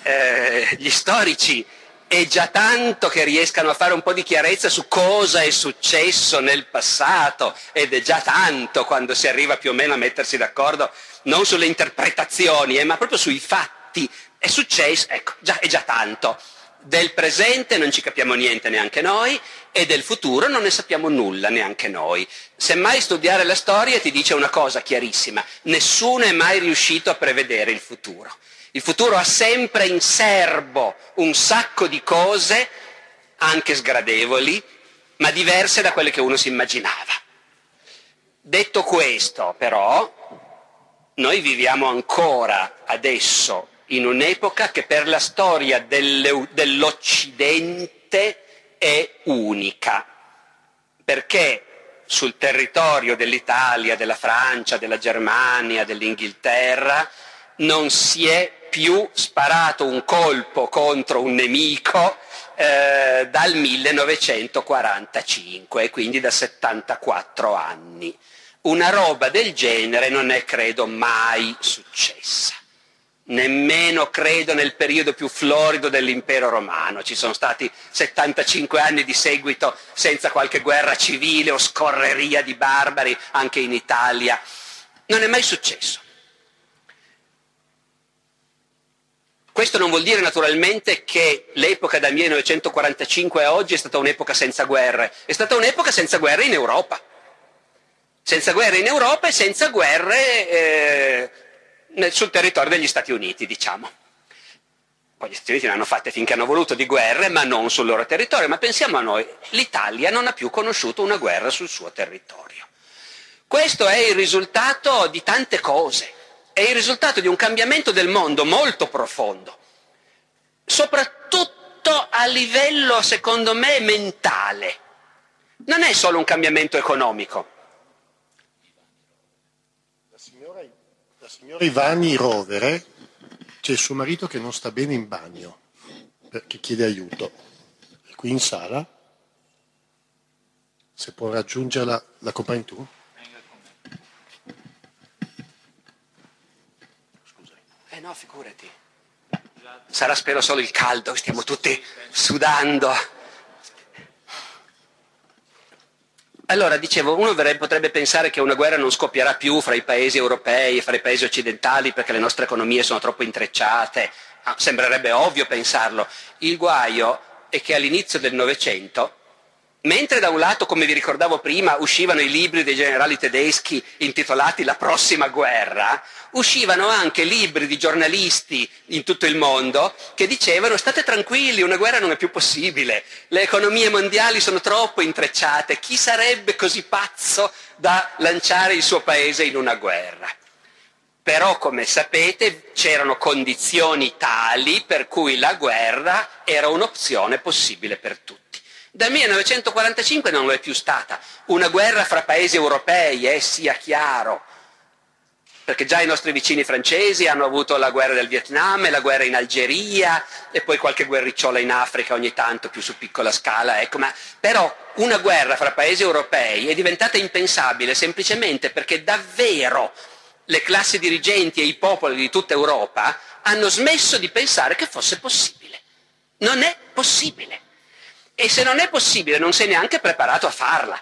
Eh, gli storici è già tanto che riescano a fare un po' di chiarezza su cosa è successo nel passato ed è già tanto quando si arriva più o meno a mettersi d'accordo non sulle interpretazioni, eh, ma proprio sui fatti. È successo, ecco, già, è già tanto. Del presente non ci capiamo niente neanche noi e del futuro non ne sappiamo nulla neanche noi. Semmai studiare la storia ti dice una cosa chiarissima, nessuno è mai riuscito a prevedere il futuro. Il futuro ha sempre in serbo un sacco di cose, anche sgradevoli, ma diverse da quelle che uno si immaginava. Detto questo, però, noi viviamo ancora adesso in un'epoca che per la storia dell'Occidente è unica, perché sul territorio dell'Italia, della Francia, della Germania, dell'Inghilterra non si è più sparato un colpo contro un nemico eh, dal 1945, quindi da 74 anni. Una roba del genere non è credo mai successa. Nemmeno credo nel periodo più florido dell'impero romano. Ci sono stati 75 anni di seguito senza qualche guerra civile o scorreria di barbari anche in Italia. Non è mai successo. Questo non vuol dire naturalmente che l'epoca dal 1945 a oggi è stata un'epoca senza guerre, è stata un'epoca senza guerre in Europa senza guerre in Europa e senza guerre eh, nel, sul territorio degli Stati Uniti, diciamo. Poi gli Stati Uniti ne hanno fatte finché hanno voluto di guerre, ma non sul loro territorio. Ma pensiamo a noi, l'Italia non ha più conosciuto una guerra sul suo territorio. Questo è il risultato di tante cose, è il risultato di un cambiamento del mondo molto profondo, soprattutto a livello, secondo me, mentale. Non è solo un cambiamento economico, signora Ivani Rovere c'è il suo marito che non sta bene in bagno, perché chiede aiuto. È qui in sala. Se può raggiungerla, la accompagni tu? Scusa. Eh no, figurati. Sarà spero solo il caldo, stiamo tutti sudando. Allora, dicevo, uno potrebbe pensare che una guerra non scoppierà più fra i paesi europei e fra i paesi occidentali perché le nostre economie sono troppo intrecciate. Ah, sembrerebbe ovvio pensarlo. Il guaio è che all'inizio del Novecento Mentre da un lato, come vi ricordavo prima, uscivano i libri dei generali tedeschi intitolati La prossima guerra, uscivano anche libri di giornalisti in tutto il mondo che dicevano state tranquilli, una guerra non è più possibile, le economie mondiali sono troppo intrecciate, chi sarebbe così pazzo da lanciare il suo paese in una guerra? Però, come sapete, c'erano condizioni tali per cui la guerra era un'opzione possibile per tutti. Dal 1945 non lo è più stata. Una guerra fra paesi europei, eh, sia chiaro. Perché già i nostri vicini francesi hanno avuto la guerra del Vietnam la guerra in Algeria e poi qualche guerricciola in Africa ogni tanto più su piccola scala. Ecco, ma però una guerra fra paesi europei è diventata impensabile semplicemente perché davvero le classi dirigenti e i popoli di tutta Europa hanno smesso di pensare che fosse possibile. Non è possibile. E se non è possibile non sei neanche preparato a farla.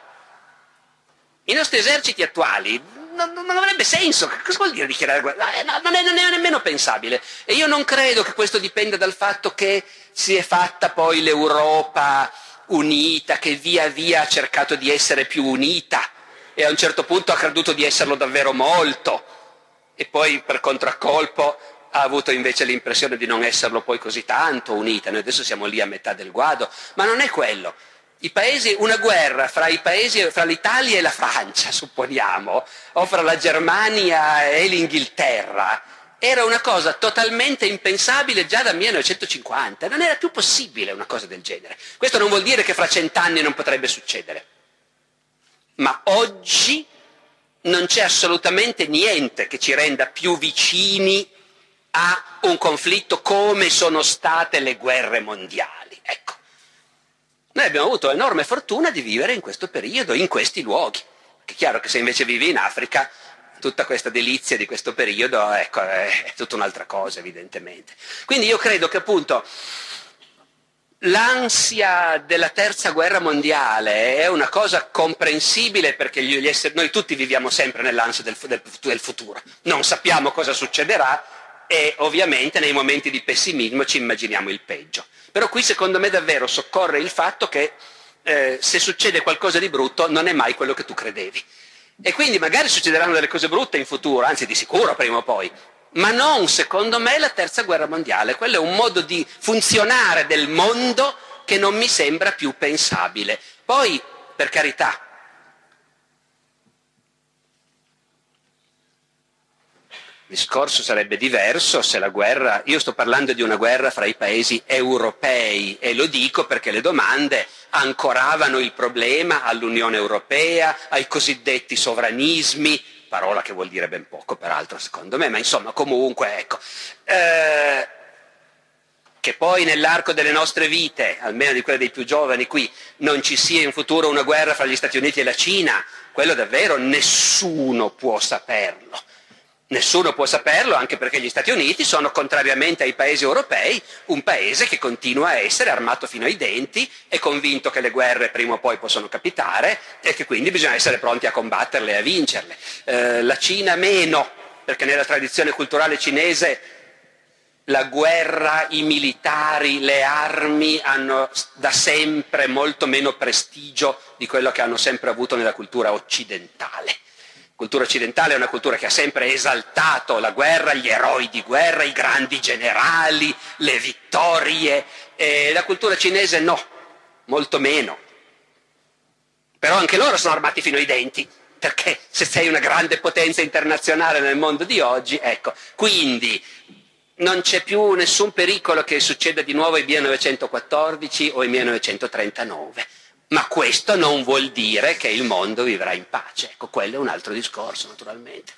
I nostri eserciti attuali non, non, avrebbe senso. Cosa vuol dire dichiarare guerra? Eh, no, non, è, non, è, nemmeno pensabile. E io non credo che questo dipenda dal fatto che si è fatta poi l'Europa unita, che via via ha cercato di essere più unita e a un certo punto ha creduto di esserlo davvero molto e poi per contraccolpo ha avuto invece l'impressione di non esserlo poi così tanto unita. Noi adesso siamo lì a metà del guado, ma non è quello. Paesi, una guerra fra, paesi, fra l'Italia e la Francia, [laughs] supponiamo, o fra la Germania e l'Inghilterra, era una cosa totalmente impensabile già dal 1950, non era più possibile una cosa del genere. Questo non vuol dire che fra cent'anni non potrebbe succedere, ma oggi non c'è assolutamente niente che ci renda più vicini a un conflitto come sono state le guerre mondiali. Ecco. Noi abbiamo avuto l'enorme fortuna di vivere in questo periodo, in questi luoghi. È chiaro che se invece vivi in Africa, tutta questa delizia di questo periodo ecco, è tutta un'altra cosa, evidentemente. Quindi io credo che appunto l'ansia della terza guerra mondiale è una cosa comprensibile perché esseri, noi tutti viviamo sempre nell'ansia del, del, del futuro. Non sappiamo cosa succederà e ovviamente nei momenti di pessimismo ci immaginiamo il peggio. Però qui secondo me davvero soccorre il fatto che eh, se succede qualcosa di brutto non è mai quello che tu credevi. E quindi magari succederanno delle cose brutte in futuro, anzi di sicuro prima o poi, ma non secondo me la terza guerra mondiale. Quello è un modo di funzionare del mondo che non mi sembra più pensabile. Poi, per carità, discorso sarebbe diverso se la guerra, io sto parlando di una guerra fra i paesi europei e lo dico perché le domande ancoravano il problema all'Unione Europea, ai cosiddetti sovranismi, parola che vuol dire ben poco peraltro secondo me, ma insomma comunque ecco. Eh, che poi nell'arco delle nostre vite, almeno di quelle dei più giovani qui, non ci sia in futuro una guerra fra gli Stati Uniti e la Cina, quello davvero nessuno può saperlo. Nessuno può saperlo, anche perché gli Stati Uniti sono, contrariamente ai paesi europei, un paese che continua a essere armato fino ai denti, è convinto che le guerre prima o poi possono capitare e che quindi bisogna essere pronti a combatterle e a vincerle. Eh, la Cina meno, perché nella tradizione culturale cinese la guerra, i militari, le armi hanno da sempre molto meno prestigio di quello che hanno sempre avuto nella cultura occidentale. Cultura occidentale è una cultura che ha sempre esaltato la guerra, gli eroi di guerra, i grandi generali, le vittorie. E la cultura cinese no, molto meno. Però anche loro sono armati fino ai denti, perché se sei una grande potenza internazionale nel mondo di oggi, ecco. Quindi non c'è più nessun pericolo che succeda di nuovo il 1914 o il 1939 ma questo non vuol dire che il mondo vivrà in pace. Ecco, quello è un altro discorso, naturalmente.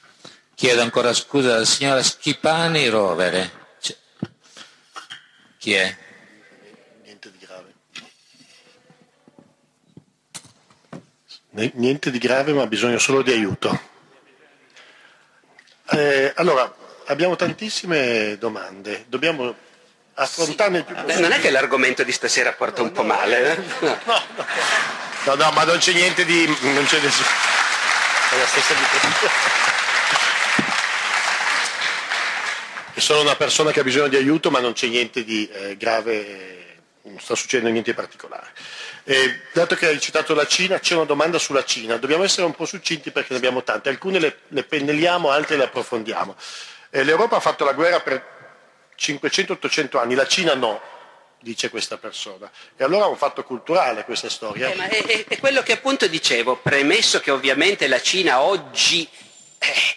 Chiedo ancora scusa alla signora Schipani Rovere. C'è. Chi è? Niente di grave. Niente di grave, ma bisogno solo di aiuto. Eh, allora, abbiamo tantissime domande. Dobbiamo affrontarne il più possibile. Non è che l'argomento di stasera porta no, un po' no, male. Eh? No, no, no, no, ma non c'è niente di... non c'è nessuno. È la stessa di Sono una persona che ha bisogno di aiuto, ma non c'è niente di eh, grave, non sta succedendo niente di particolare. Eh, dato che hai citato la Cina, c'è una domanda sulla Cina. Dobbiamo essere un po' succinti perché ne abbiamo tante. Alcune le, le pennelliamo, altre le approfondiamo. Eh, L'Europa ha fatto la guerra per 500-800 anni, la Cina no, dice questa persona. E allora è un fatto culturale questa storia. Eh, è, è, quello che appunto dicevo, premesso che ovviamente la Cina oggi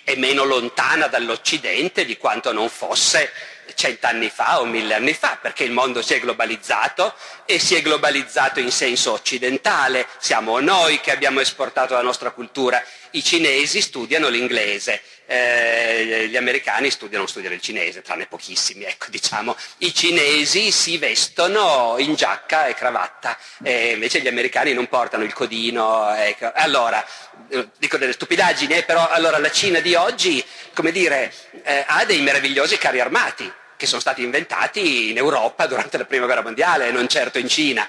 è meno lontana dall'Occidente di quanto non fosse cent'anni fa o mille anni fa, perché il mondo si è globalizzato e si è globalizzato in senso occidentale. Siamo noi che abbiamo esportato la nostra cultura. I cinesi studiano l'inglese, eh, gli americani studiano, studiano il cinese, tranne pochissimi, ecco, [laughs] diciamo. I cinesi si vestono in giacca e cravatta, e invece gli americani non portano il codino. Ecco. Allora, eh, dico delle stupidaggini, eh, però allora la Cina di oggi, come dire, eh, ha dei meravigliosi carri armati che sono stati inventati in Europa durante la Prima Guerra Mondiale, non certo in Cina.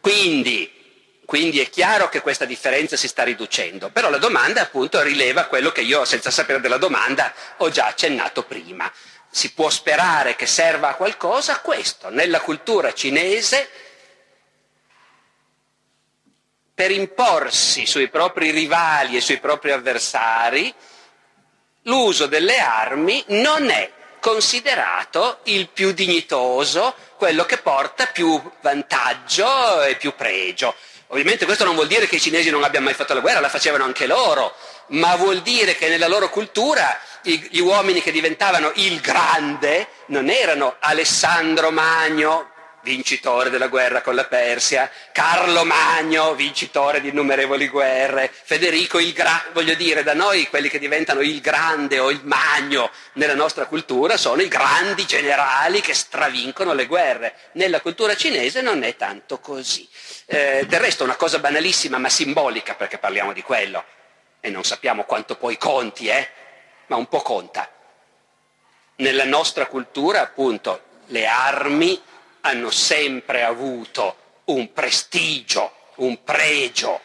Quindi quindi è chiaro che questa differenza si sta riducendo, però la domanda appunto rileva quello che io senza sapere della domanda ho già accennato prima. Si può sperare che serva a qualcosa questo. Nella cultura cinese per imporsi sui propri rivali e sui propri avversari, l'uso delle armi non è considerato il più dignitoso, quello che porta più vantaggio e più pregio. Ovviamente questo non vuol dire che i cinesi non abbiano mai fatto la guerra, la facevano anche loro, ma vuol dire che nella loro cultura gli uomini che diventavano il grande non erano Alessandro Magno, vincitore della guerra con la Persia, Carlo Magno, vincitore di innumerevoli guerre, Federico il Grande, voglio dire, da noi quelli che diventano il Grande o il Magno nella nostra cultura sono i grandi generali che stravincono le guerre. Nella cultura cinese non è tanto così. Eh, del resto una cosa banalissima ma simbolica perché parliamo di quello e non sappiamo quanto poi conti, eh? ma un po' conta. Nella nostra cultura, appunto, le armi hanno sempre avuto un prestigio, un pregio.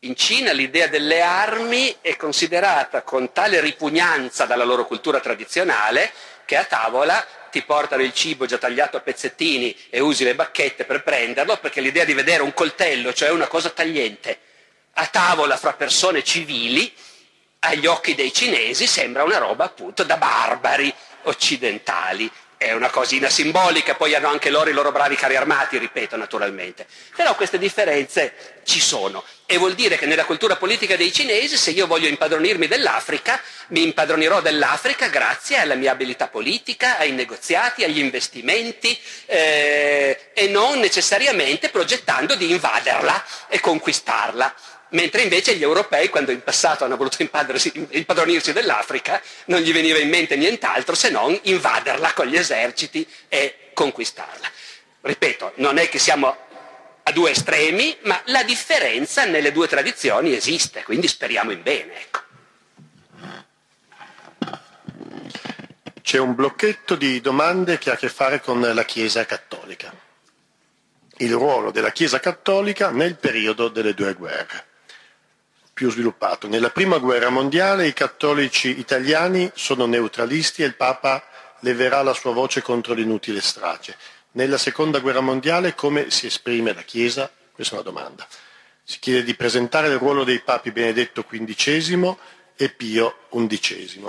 In Cina l'idea delle armi è considerata con tale ripugnanza dalla loro cultura tradizionale che a tavola ti portano il cibo già tagliato a pezzettini e usi le bacchette per prenderlo, perché l'idea di vedere un coltello, cioè una cosa tagliente, a tavola fra persone civili, agli occhi dei cinesi sembra una roba appunto da barbari occidentali è una cosina simbolica, poi hanno anche loro i loro bravi carri armati, ripeto naturalmente. Però queste differenze ci sono e vuol dire che nella cultura politica dei cinesi se io voglio impadronirmi dell'Africa, mi impadronirò dell'Africa grazie alla mia abilità politica, ai negoziati, agli investimenti eh, e non necessariamente progettando di invaderla e conquistarla mentre invece gli europei, quando in passato hanno voluto impadronirsi dell'Africa, non gli veniva in mente nient'altro se non invaderla con gli eserciti e conquistarla. Ripeto, non è che siamo a due estremi, ma la differenza nelle due tradizioni esiste, quindi speriamo in bene. Ecco. C'è un blocchetto di domande che ha a che fare con la Chiesa cattolica. Il ruolo della Chiesa cattolica nel periodo delle due guerre più sviluppato. Nella prima guerra mondiale i cattolici italiani sono neutralisti e il Papa leverà la sua voce contro l'inutile strage. Nella seconda guerra mondiale come si esprime la Chiesa? Questa è una domanda. Si chiede di presentare il ruolo dei papi Benedetto XV e Pio XI.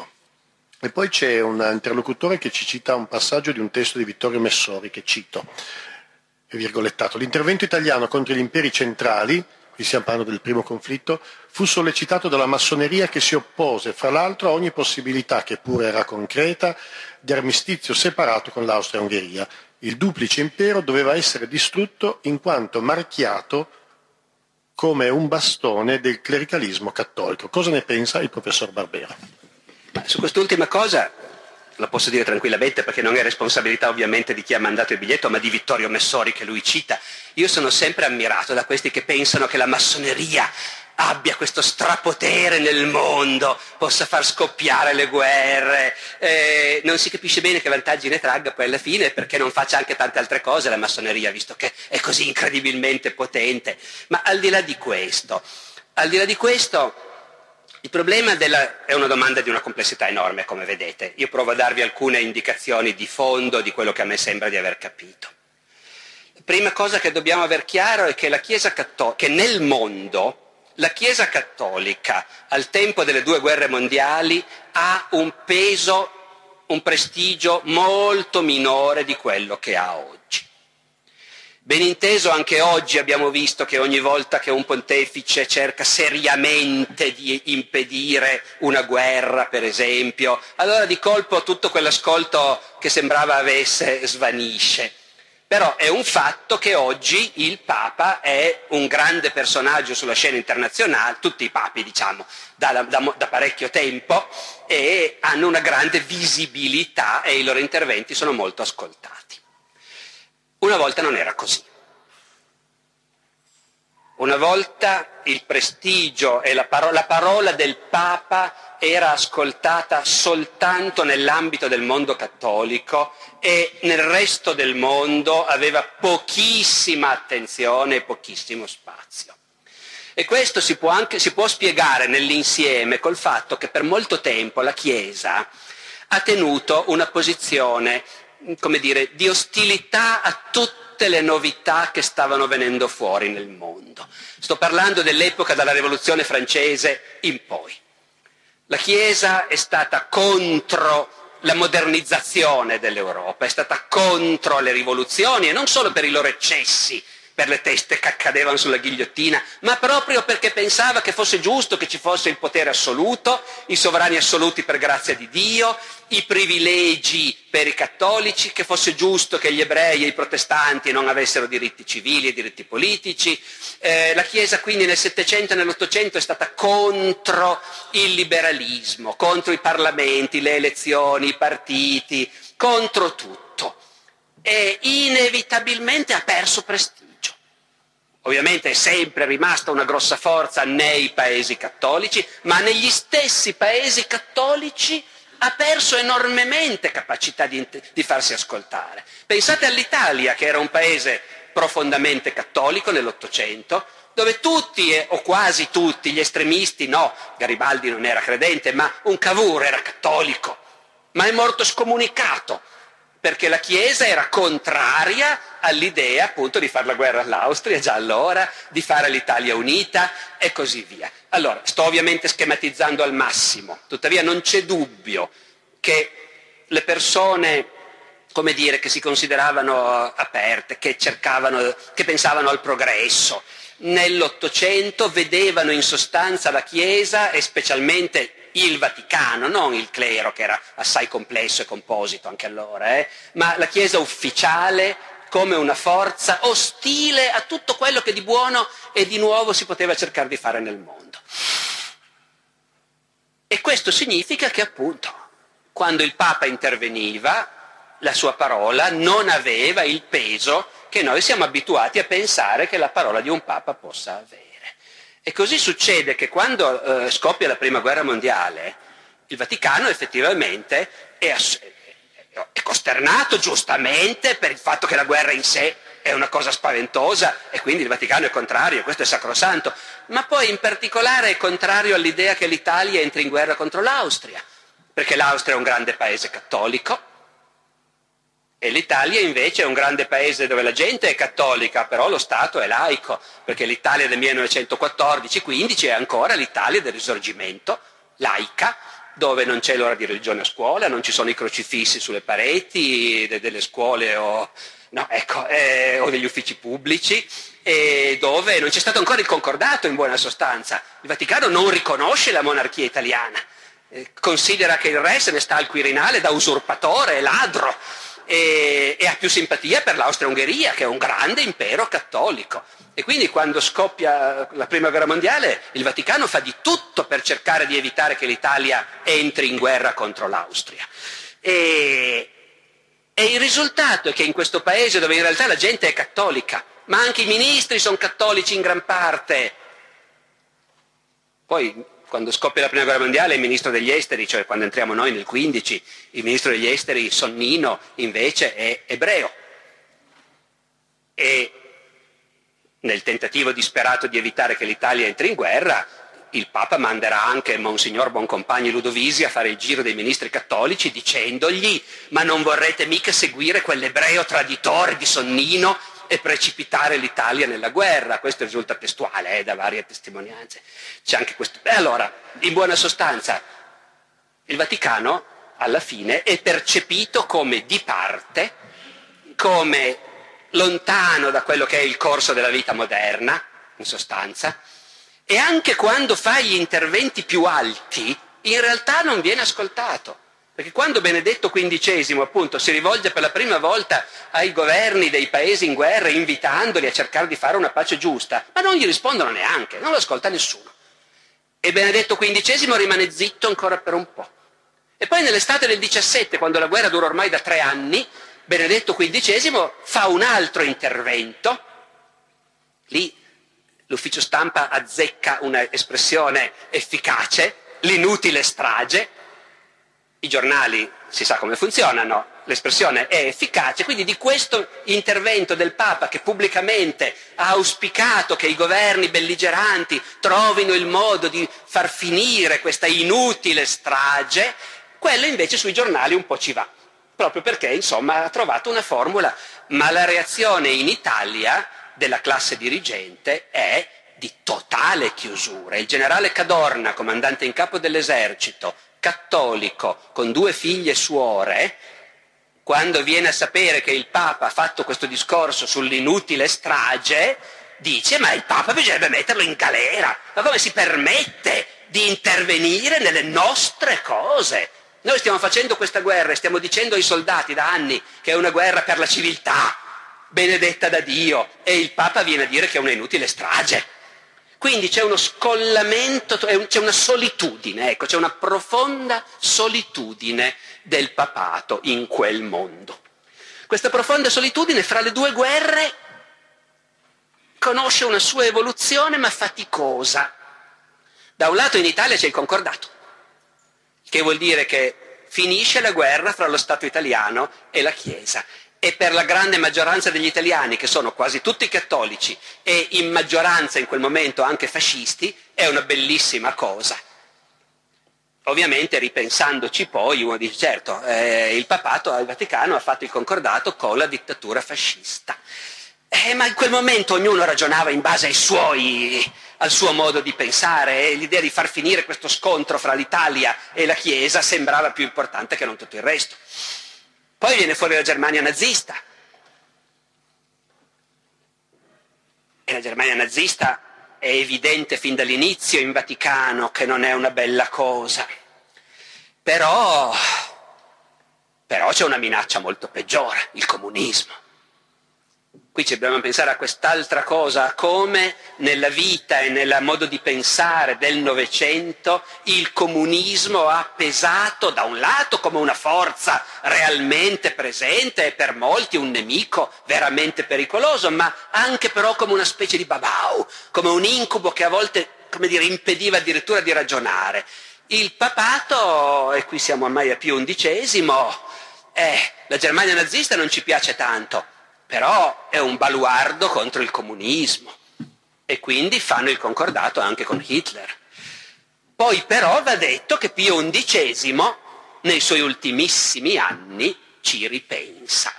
E poi c'è un interlocutore che ci cita un passaggio di un testo di Vittorio Messori che cito, virgolettato. L'intervento italiano contro gli imperi centrali qui stiamo parlando del primo conflitto, fu sollecitato dalla massoneria che si oppose, fra l'altro, a ogni possibilità, che pure era concreta, di armistizio separato con l'Austria-Ungheria. Il duplice impero doveva essere distrutto in quanto marchiato come un bastone del clericalismo cattolico. Cosa ne pensa il professor Barbera? Su quest'ultima cosa lo posso dire tranquillamente perché non è responsabilità ovviamente di chi ha mandato il biglietto, ma di Vittorio Messori che lui cita. Io sono sempre ammirato da questi che pensano che la massoneria abbia questo strapotere nel mondo, possa far scoppiare le guerre, eh, non si capisce bene che vantaggi ne tragga poi alla fine perché non faccia anche tante altre cose la massoneria, visto che è così incredibilmente potente. Ma al di là di questo, al di là di questo il problema della, è una domanda di una complessità enorme, come vedete. Io provo a darvi alcune indicazioni di fondo di quello che a me sembra di aver capito. La prima cosa che dobbiamo aver chiaro è che, la Chiesa Catto- che nel mondo la Chiesa cattolica al tempo delle due guerre mondiali ha un peso, un prestigio molto minore di quello che ha oggi. Ben inteso anche oggi abbiamo visto che ogni volta che un pontefice cerca seriamente di impedire una guerra, per esempio, allora di colpo tutto quell'ascolto che sembrava avesse svanisce. Però è un fatto che oggi il Papa è un grande personaggio sulla scena internazionale, tutti i papi diciamo, da, da, da parecchio tempo, e hanno una grande visibilità e i loro interventi sono molto ascoltati. Una volta non era così. Una volta il prestigio e la parola, la parola del Papa era ascoltata soltanto nell'ambito del mondo cattolico e nel resto del mondo aveva pochissima attenzione e pochissimo spazio. E questo si può, anche, si può spiegare nell'insieme col fatto che per molto tempo la Chiesa ha tenuto una posizione, come dire, di ostilità a tutte le novità che stavano venendo fuori nel mondo. Sto parlando dell'epoca dalla Rivoluzione francese in poi. La Chiesa è stata contro la modernizzazione dell'Europa, è stata contro le rivoluzioni e non solo per i loro eccessi, per le teste che cadevano sulla ghigliottina, ma proprio perché pensava che fosse giusto che ci fosse il potere assoluto, i sovrani assoluti per grazia di Dio, i privilegi per i cattolici, che fosse giusto che gli ebrei e i protestanti non avessero diritti civili e diritti politici. Eh, la Chiesa quindi nel Settecento e nell'Ottocento è stata contro il liberalismo, contro i parlamenti, le elezioni, i partiti, contro tutto. E inevitabilmente ha perso prestigio. Ovviamente è sempre rimasta una grossa forza nei paesi cattolici, ma negli stessi paesi cattolici ha perso enormemente capacità di, di, farsi ascoltare. Pensate all'Italia, che era un paese profondamente cattolico nell'Ottocento, dove tutti, eh, o quasi tutti, gli estremisti, no, Garibaldi non era credente, ma un Cavour era cattolico, ma è morto scomunicato perché la Chiesa era contraria all'idea appunto di fare la guerra all'Austria già allora, di fare l'Italia unita e così via. Allora, sto ovviamente schematizzando al massimo, tuttavia non c'è dubbio che le persone, come dire, che si consideravano aperte, che cercavano, che pensavano al progresso, nell'Ottocento vedevano in sostanza la Chiesa e specialmente il Vaticano, non il clero che era assai complesso e composito anche allora, eh, ma la Chiesa ufficiale come una forza ostile a tutto quello che di buono e di nuovo si poteva cercare di fare nel mondo. E questo significa che appunto quando il Papa interveniva, la sua parola non aveva il peso che noi siamo abituati a pensare che la parola di un Papa possa avere. E così succede che quando eh, scoppia la prima guerra mondiale, il Vaticano effettivamente è, ass- è costernato giustamente per il fatto che la guerra in sé è una cosa spaventosa e quindi il Vaticano è contrario, questo è sacrosanto, ma poi in particolare è contrario all'idea che l'Italia entri in guerra contro l'Austria, perché l'Austria è un grande paese cattolico e l'Italia invece è un grande paese dove la gente è cattolica, però lo Stato è laico, perché l'Italia del 1914-15 è ancora l'Italia del risorgimento, laica, dove non c'è l'ora di religione a scuola, non ci sono i crocifissi sulle pareti de- delle scuole o, no, ecco, eh, o degli uffici pubblici, e dove non c'è stato ancora il concordato in buona sostanza. Il Vaticano non riconosce la monarchia italiana, eh, considera che il re se ne sta al Quirinale da usurpatore, ladro e, e ha più simpatia per l'Austria-Ungheria, che è un grande impero cattolico. E quindi quando scoppia la Prima Guerra Mondiale il Vaticano fa di tutto per cercare di evitare che l'Italia entri in guerra contro l'Austria. E, e il risultato è che in questo paese dove in realtà la gente è cattolica, ma anche i ministri sono cattolici in gran parte, poi quando scoppia la prima guerra mondiale il ministro degli esteri, cioè quando entriamo noi nel 15, il ministro degli esteri Sonnino invece è ebreo. E nel tentativo disperato di evitare che l'Italia entri in guerra, il Papa manderà anche Monsignor Boncompagni Ludovisi a fare il giro dei ministri cattolici dicendogli ma non vorrete mica seguire quell'ebreo traditore di Sonnino e precipitare l'Italia nella guerra. Questo risulta testuale eh, da varie testimonianze. C'è anche questo. E allora, in buona sostanza, il Vaticano alla fine è percepito come di parte, come lontano da quello che è il corso della vita moderna, in sostanza, e anche quando fa gli interventi più alti, in realtà non viene ascoltato. Perché quando Benedetto XV appunto si rivolge per la prima volta ai governi dei paesi in guerra invitandoli a cercare di fare una pace giusta, ma non gli rispondono neanche, non lo ascolta nessuno. E Benedetto XV rimane zitto ancora per un po'. E poi nell'estate del 17, quando la guerra dura ormai da tre anni, Benedetto XV fa un altro intervento, lì l'ufficio stampa azzecca un'espressione efficace, l'inutile strage, i giornali si sa come funzionano, l'espressione è efficace, quindi di questo intervento del Papa che pubblicamente ha auspicato che i governi belligeranti trovino il modo di far finire questa inutile strage, quello invece sui giornali un po' ci va, proprio perché insomma ha trovato una formula, ma la reazione in Italia della classe dirigente è di totale chiusura. Il generale Cadorna, comandante in capo dell'esercito, cattolico con due figlie suore, quando viene a sapere che il Papa ha fatto questo discorso sull'inutile strage, dice ma il Papa bisognerebbe metterlo in galera, ma come si permette di intervenire nelle nostre cose? Noi stiamo facendo questa guerra e stiamo dicendo ai soldati da anni che è una guerra per la civiltà, benedetta da Dio, e il Papa viene a dire che è una inutile strage. Quindi c'è uno scollamento, c'è una solitudine, ecco, c'è una profonda solitudine del papato in quel mondo. Questa profonda solitudine fra le due guerre conosce una sua evoluzione ma faticosa. Da un lato in Italia c'è il concordato, che vuol dire che finisce la guerra fra lo Stato italiano e la Chiesa e per la grande maggioranza degli italiani, che sono quasi tutti cattolici e in maggioranza in quel momento anche fascisti, è una bellissima cosa. Ovviamente ripensandoci poi uno dice certo, eh, il papato al Vaticano ha fatto il concordato con la dittatura fascista. Eh, ma in quel momento ognuno ragionava in base suoi, al suo modo di pensare e l'idea di far finire questo scontro fra l'Italia e la Chiesa sembrava più importante che non tutto il resto. Poi viene fuori la Germania nazista. E la Germania nazista è evidente fin dall'inizio in Vaticano che non è una bella cosa. Però, però c'è una minaccia molto peggiore, il comunismo. Qui ci dobbiamo pensare a quest'altra cosa, come nella vita e nel modo di pensare del Novecento il comunismo ha pesato da un lato come una forza realmente presente e per molti un nemico veramente pericoloso, ma anche però come una specie di babau, come un incubo che a volte, dire, impediva addirittura di ragionare. Il papato, e qui siamo ormai a Pio XI, eh, la Germania nazista non ci piace tanto però è un baluardo contro il comunismo e quindi fanno il concordato anche con Hitler. Poi però va detto che Pio XI nei suoi ultimissimi anni ci ripensa.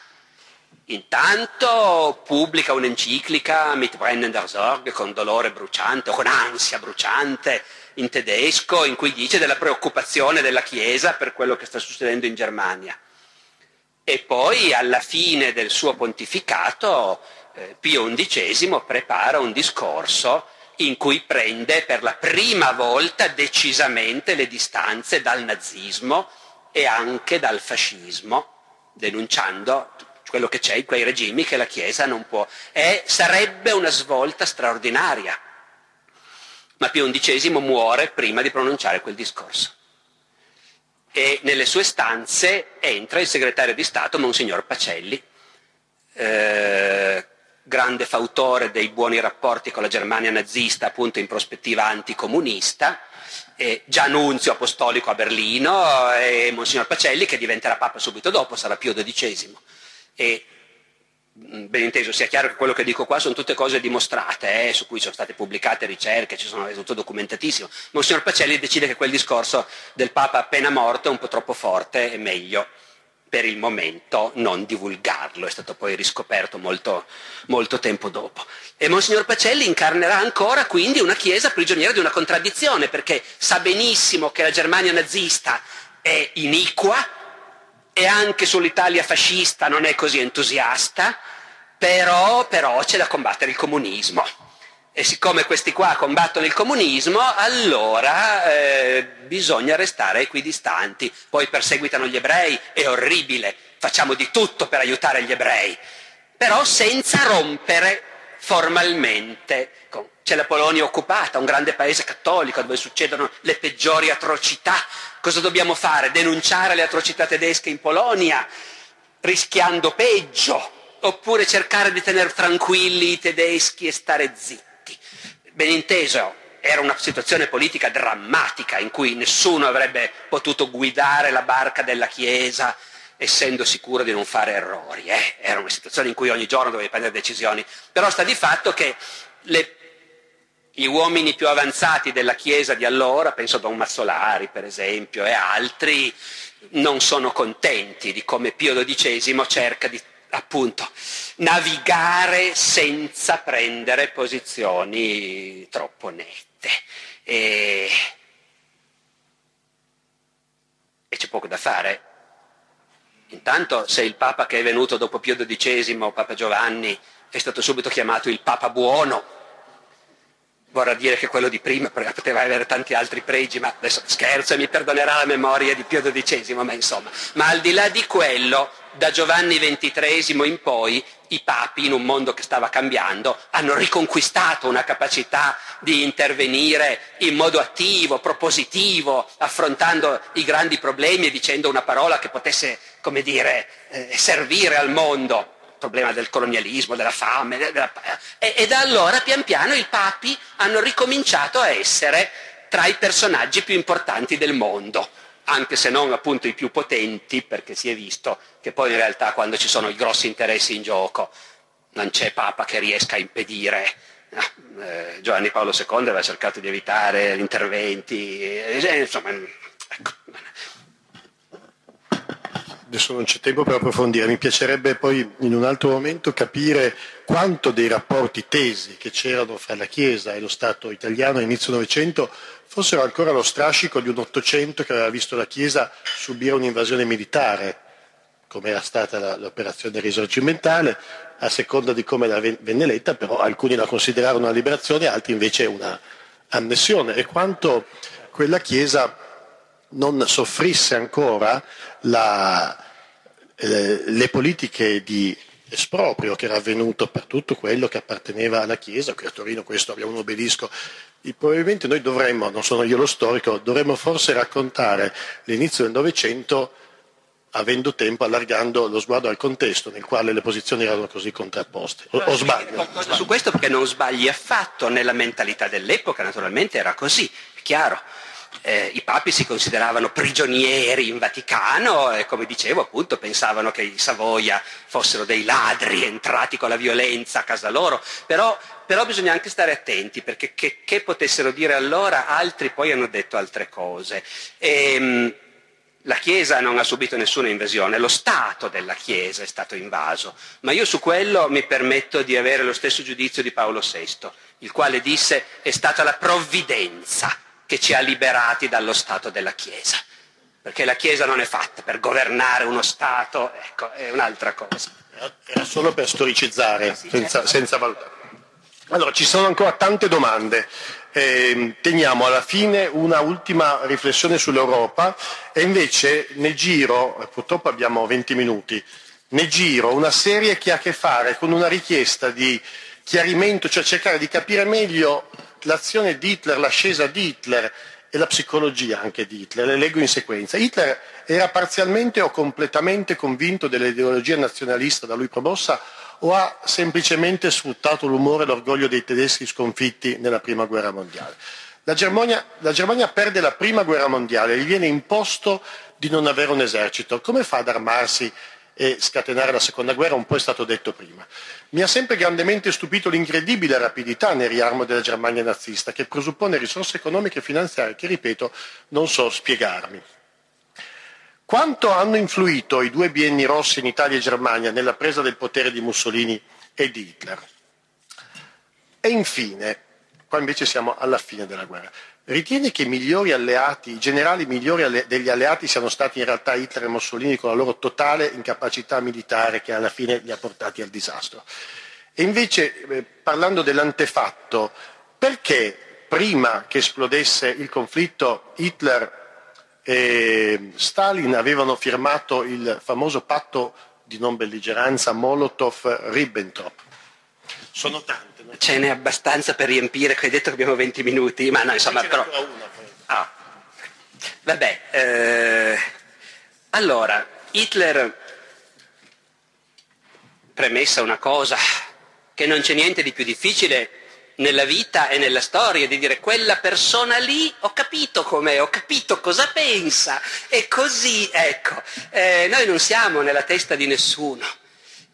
Intanto pubblica un'enciclica mit brennender Sorge con dolore bruciante o con ansia bruciante in tedesco in cui dice della preoccupazione della Chiesa per quello che sta succedendo in Germania. E poi alla fine del suo pontificato eh, Pio XI prepara un discorso in cui prende per la prima volta decisamente le distanze dal nazismo e anche dal fascismo, denunciando quello che c'è in quei regimi che la Chiesa non può. E sarebbe una svolta straordinaria. Ma Pio XI muore prima di pronunciare quel discorso e nelle sue stanze entra il segretario di Stato, Monsignor Pacelli, eh, grande fautore dei buoni rapporti con la Germania nazista, appunto in prospettiva anticomunista, e già nunzio apostolico a Berlino, e Monsignor Pacelli che diventerà Papa subito dopo, sarà Pio XII. E ben inteso, sia chiaro che quello che dico qua sono tutte cose dimostrate, eh, su cui sono state pubblicate ricerche, ci sono, è tutto documentatissimo. Monsignor Pacelli decide che quel discorso del Papa appena morto è un po' troppo forte e meglio per il momento non divulgarlo, è stato poi riscoperto molto, molto tempo dopo. E Monsignor Pacelli incarnerà ancora quindi una Chiesa prigioniera di una contraddizione, perché sa benissimo che la Germania nazista è iniqua, e anche sull'Italia fascista non è così entusiasta, però, però c'è da combattere il comunismo. E siccome questi qua combattono il comunismo, allora eh, bisogna restare equidistanti. Poi perseguitano gli ebrei, è orribile, facciamo di tutto per aiutare gli ebrei, però senza rompere formalmente. C'è la Polonia occupata, un grande paese cattolico dove succedono le peggiori atrocità. Cosa dobbiamo fare? Denunciare le atrocità tedesche in Polonia, rischiando peggio, oppure cercare di tenere tranquilli i tedeschi e stare zitti. ben inteso, era una situazione politica drammatica in cui nessuno avrebbe potuto guidare la barca della Chiesa essendo sicuro di non fare errori. Eh? Era una situazione in cui ogni giorno dovevi prendere decisioni. Però sta di fatto che le, gli uomini più avanzati della Chiesa di allora, penso a Don Mazzolari per esempio e altri, non sono contenti di come Pio XII cerca di appunto navigare senza prendere posizioni troppo nette. E, e c'è poco da fare. Intanto se il Papa che è venuto dopo Pio XII, Papa Giovanni, è stato subito chiamato il Papa buono, vorrà dire che quello di prima poteva avere tanti altri pregi, ma adesso scherzo e mi perdonerà la memoria di Pio XII, ma insomma. Ma al di là di quello, da Giovanni XXIII in poi, i papi, in un mondo che stava cambiando, hanno riconquistato una capacità di intervenire in modo attivo, propositivo, affrontando i grandi problemi e dicendo una parola che potesse, come dire, eh, servire al mondo. Problema del colonialismo, della fame. Della... E, e da allora, pian piano, i papi hanno ricominciato a essere tra i personaggi più importanti del mondo anche se non appunto i più potenti, perché si è visto che poi in realtà quando ci sono i grossi interessi in gioco non c'è Papa che riesca a impedire. Eh, Giovanni Paolo II aveva cercato di evitare gli interventi, eh, insomma, ecco. Adesso non c'è tempo per approfondire, mi piacerebbe poi in un altro momento capire quanto dei rapporti tesi che c'erano fra la Chiesa e lo Stato italiano all'inizio Novecento fossero ancora lo strascico di un Ottocento che aveva visto la Chiesa subire un'invasione militare, come era stata l'operazione risorgimentale, a seconda di come la venne letta, però alcuni la considerarono una liberazione, altri invece una annessione, e quanto quella Chiesa non soffrisse ancora la, eh, le politiche di esproprio che era avvenuto per tutto quello che apparteneva alla Chiesa, qui a Torino questo abbiamo un obelisco e probabilmente noi dovremmo, non sono io lo storico, dovremmo forse raccontare l'inizio del Novecento avendo tempo, allargando lo sguardo al contesto nel quale le posizioni erano così contrapposte. O, o sbaglio? Qualcosa su questo perché non sbagli affatto, nella mentalità dell'epoca naturalmente era così, è chiaro eh, i papi si consideravano prigionieri in Vaticano e come dicevo appunto pensavano che i Savoia fossero dei ladri entrati con la violenza a casa loro, però, però bisogna anche stare attenti perché che, che, potessero dire allora altri poi hanno detto altre cose. E, ehm, la Chiesa non ha subito nessuna invasione, lo Stato della Chiesa è stato invaso, ma io su quello mi permetto di avere lo stesso giudizio di Paolo VI, il quale disse è stata la provvidenza che ci ha liberati dallo Stato della Chiesa. Perché la Chiesa non è fatta per governare uno Stato, ecco, è un'altra cosa. Era solo per storicizzare, senza, certo. senza, valutare. Allora, ci sono ancora tante domande. Eh, teniamo alla fine una ultima riflessione sull'Europa e invece ne giro, purtroppo abbiamo 20 minuti, ne giro una serie che ha a che fare con una richiesta di chiarimento, cioè cercare di capire meglio l'azione di Hitler, l'ascesa di Hitler e la psicologia anche di Hitler, le leggo in sequenza. Hitler era parzialmente o completamente convinto dell'ideologia nazionalista da lui promossa o ha semplicemente sfruttato l'umore e l'orgoglio dei tedeschi sconfitti nella prima guerra mondiale? La Germania, la Germania perde la prima guerra mondiale, gli viene imposto di non avere un esercito. Come fa ad armarsi e scatenare la seconda guerra? Un po' è stato detto prima. Mi ha sempre grandemente stupito l'incredibile rapidità nel riarmo della Germania nazista, che presuppone risorse economiche e finanziarie che, ripeto, non so spiegarmi. Quanto hanno influito i due bienni rossi in Italia e Germania nella presa del potere di Mussolini e di Hitler? E infine, qua invece siamo alla fine della guerra, Ritiene che i alleati, generali migliori alle, degli alleati siano stati in realtà Hitler e Mussolini con la loro totale incapacità militare che alla fine li ha portati al disastro. E invece, eh, parlando dell'antefatto, perché prima che esplodesse il conflitto Hitler e Stalin avevano firmato il famoso patto di non belligeranza Molotov-Ribbentrop? Sono tanti ce n'è abbastanza per riempire, hai detto che abbiamo 20 minuti, ma no, insomma, però... Ah. Vabbè, eh... allora, Hitler, premessa una cosa, che non c'è niente di più difficile nella vita e nella storia, di dire quella persona lì ho capito com'è, ho capito cosa pensa e così, ecco, eh, noi non siamo nella testa di nessuno.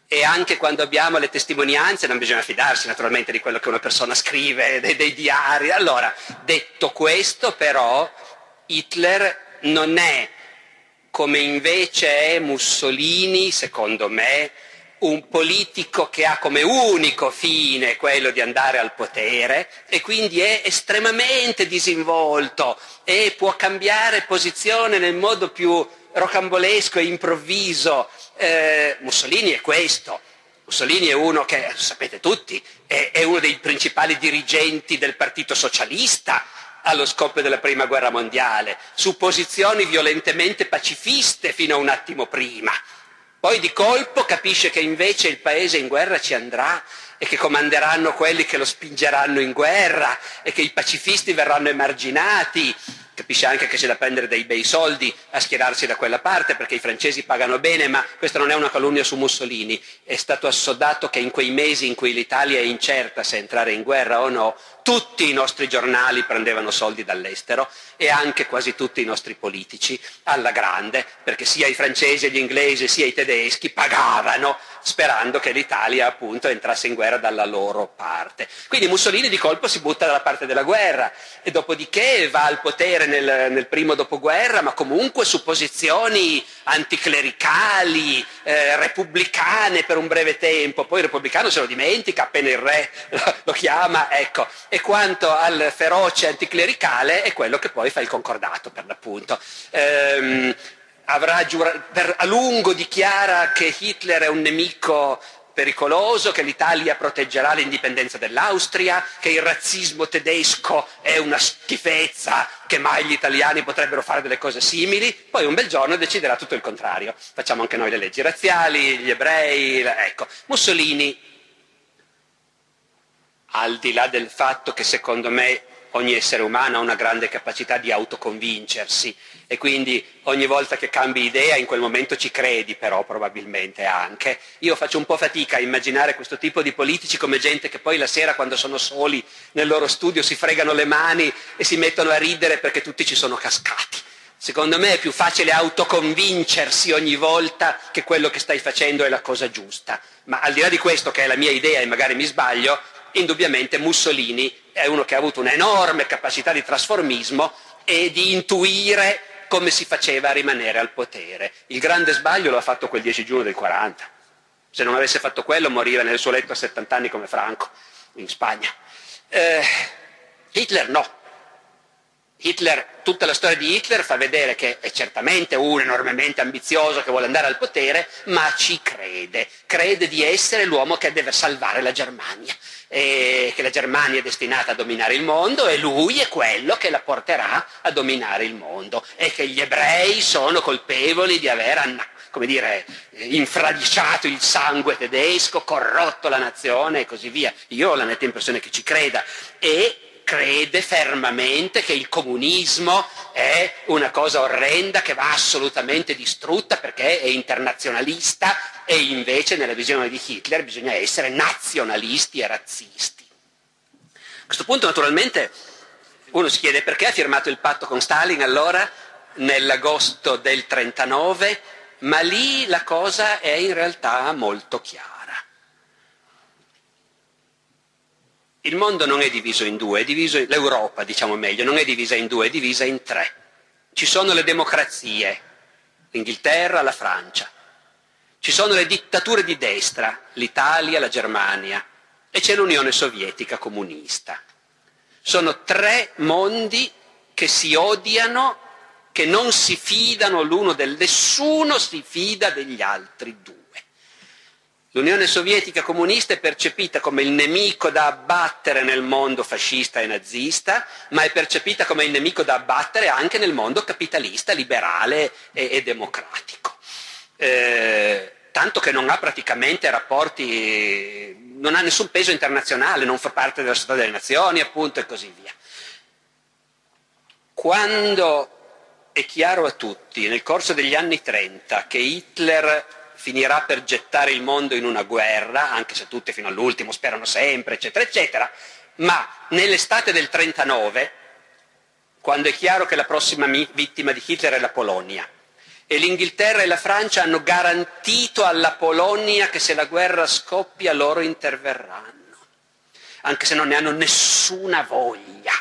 E anche quando abbiamo le testimonianze non bisogna fidarsi naturalmente di quello che una persona scrive, dei, dei diari. Allora, detto questo, però, Hitler non è come invece è Mussolini, secondo me, un politico che ha come unico fine quello di andare al potere e quindi è estremamente disinvolto e può cambiare posizione nel modo più rocambolesco e improvviso. Eh, Mussolini è questo. Mussolini è uno che, sapete tutti, è, è uno dei principali dirigenti del Partito Socialista, allo scoppio della Prima Guerra Mondiale, su posizioni violentemente pacifiste fino a un attimo prima. Poi di colpo capisce che invece il paese in guerra ci andrà e che comanderanno quelli che lo spingeranno in guerra e che i pacifisti verranno emarginati capisce anche che c'è da prendere dei bei soldi a schierarsi da quella parte perché i francesi pagano bene, ma questa non è una calunnia su Mussolini. È stato assodato che in quei mesi in cui l'Italia è incerta se entrare in guerra o no, tutti i nostri giornali prendevano soldi dall'estero e anche quasi tutti i nostri politici alla grande, perché sia i francesi gli inglesi sia i tedeschi pagavano sperando che l'Italia appunto entrasse in guerra dalla loro parte. Quindi Mussolini di colpo si butta dalla parte della guerra e dopodiché va al potere nel, nel primo dopoguerra, ma comunque su posizioni anticlericali, eh, repubblicane per un breve tempo, poi il repubblicano se lo dimentica appena il re [laughs] lo chiama, ecco, e quanto al feroce anticlericale è quello che poi fa il concordato per l'appunto. Ehm, giura- per, a lungo dichiara che Hitler è un nemico pericoloso, che l'Italia proteggerà l'indipendenza dell'Austria, che il razzismo tedesco è una schifezza, che mai gli italiani potrebbero fare delle cose simili, poi un bel giorno deciderà tutto il contrario. Facciamo anche noi le leggi razziali, gli ebrei, ecco. Mussolini, al di là del fatto che secondo me ogni essere umano ha una grande capacità di autoconvincersi e quindi ogni volta che cambi idea in quel momento ci credi però probabilmente anche. Io faccio un po' fatica a immaginare questo tipo di politici come gente che poi la sera quando sono soli nel loro studio si fregano le mani e si mettono a ridere perché tutti ci sono cascati. Secondo me è più facile autoconvincersi ogni volta che quello che stai facendo è la cosa giusta. Ma al di là di questo, che è la mia idea e magari mi sbaglio, indubbiamente Mussolini è uno che ha avuto un'enorme capacità di trasformismo e di intuire come si faceva a rimanere al potere. Il grande sbaglio lo ha fatto quel 10 giugno del 40. Se non avesse fatto quello moriva nel suo letto a 70 anni come Franco in Spagna. Eh, Hitler no. Hitler, tutta la storia di Hitler fa vedere che è certamente uno enormemente ambizioso che vuole andare al potere, ma ci crede, crede di essere l'uomo che deve salvare la Germania e che la Germania è destinata a dominare il mondo e lui è quello che la porterà a dominare il mondo e che gli ebrei sono colpevoli di aver come dire, infradiciato il sangue tedesco, corrotto la nazione e così via. Io ho la netta impressione che ci creda e crede fermamente che il comunismo è una cosa orrenda che va assolutamente distrutta perché è internazionalista e invece nella visione di Hitler bisogna essere nazionalisti e razzisti. A questo punto naturalmente uno si chiede perché ha firmato il patto con Stalin allora nell'agosto del 39, ma lì la cosa è in realtà molto chiara. Il mondo non è diviso in due, diviso, l'Europa diciamo meglio, non è divisa in due, è divisa in tre. Ci sono le democrazie, l'Inghilterra, la Francia. Ci sono le dittature di destra, l'Italia, la Germania. E c'è l'Unione Sovietica comunista. Sono tre mondi che si odiano, che non si fidano l'uno del nessuno si fida degli altri due. L'Unione Sovietica comunista è percepita come il nemico da abbattere nel mondo fascista e nazista, ma è percepita come il nemico da abbattere anche nel mondo capitalista, liberale e, e democratico. Eh, tanto che non ha praticamente rapporti, non ha nessun peso internazionale, non fa parte della società delle nazioni, appunto, e così via. Quando è chiaro a tutti, nel corso degli anni 30, che Hitler finirà per gettare il mondo in una guerra, anche se tutti fino all'ultimo sperano sempre, eccetera, eccetera, ma nell'estate del 39, quando è chiaro che la prossima vittima di Hitler è la Polonia, e l'Inghilterra e la Francia hanno garantito alla Polonia che se la guerra scoppia loro interverranno, anche se non ne hanno nessuna voglia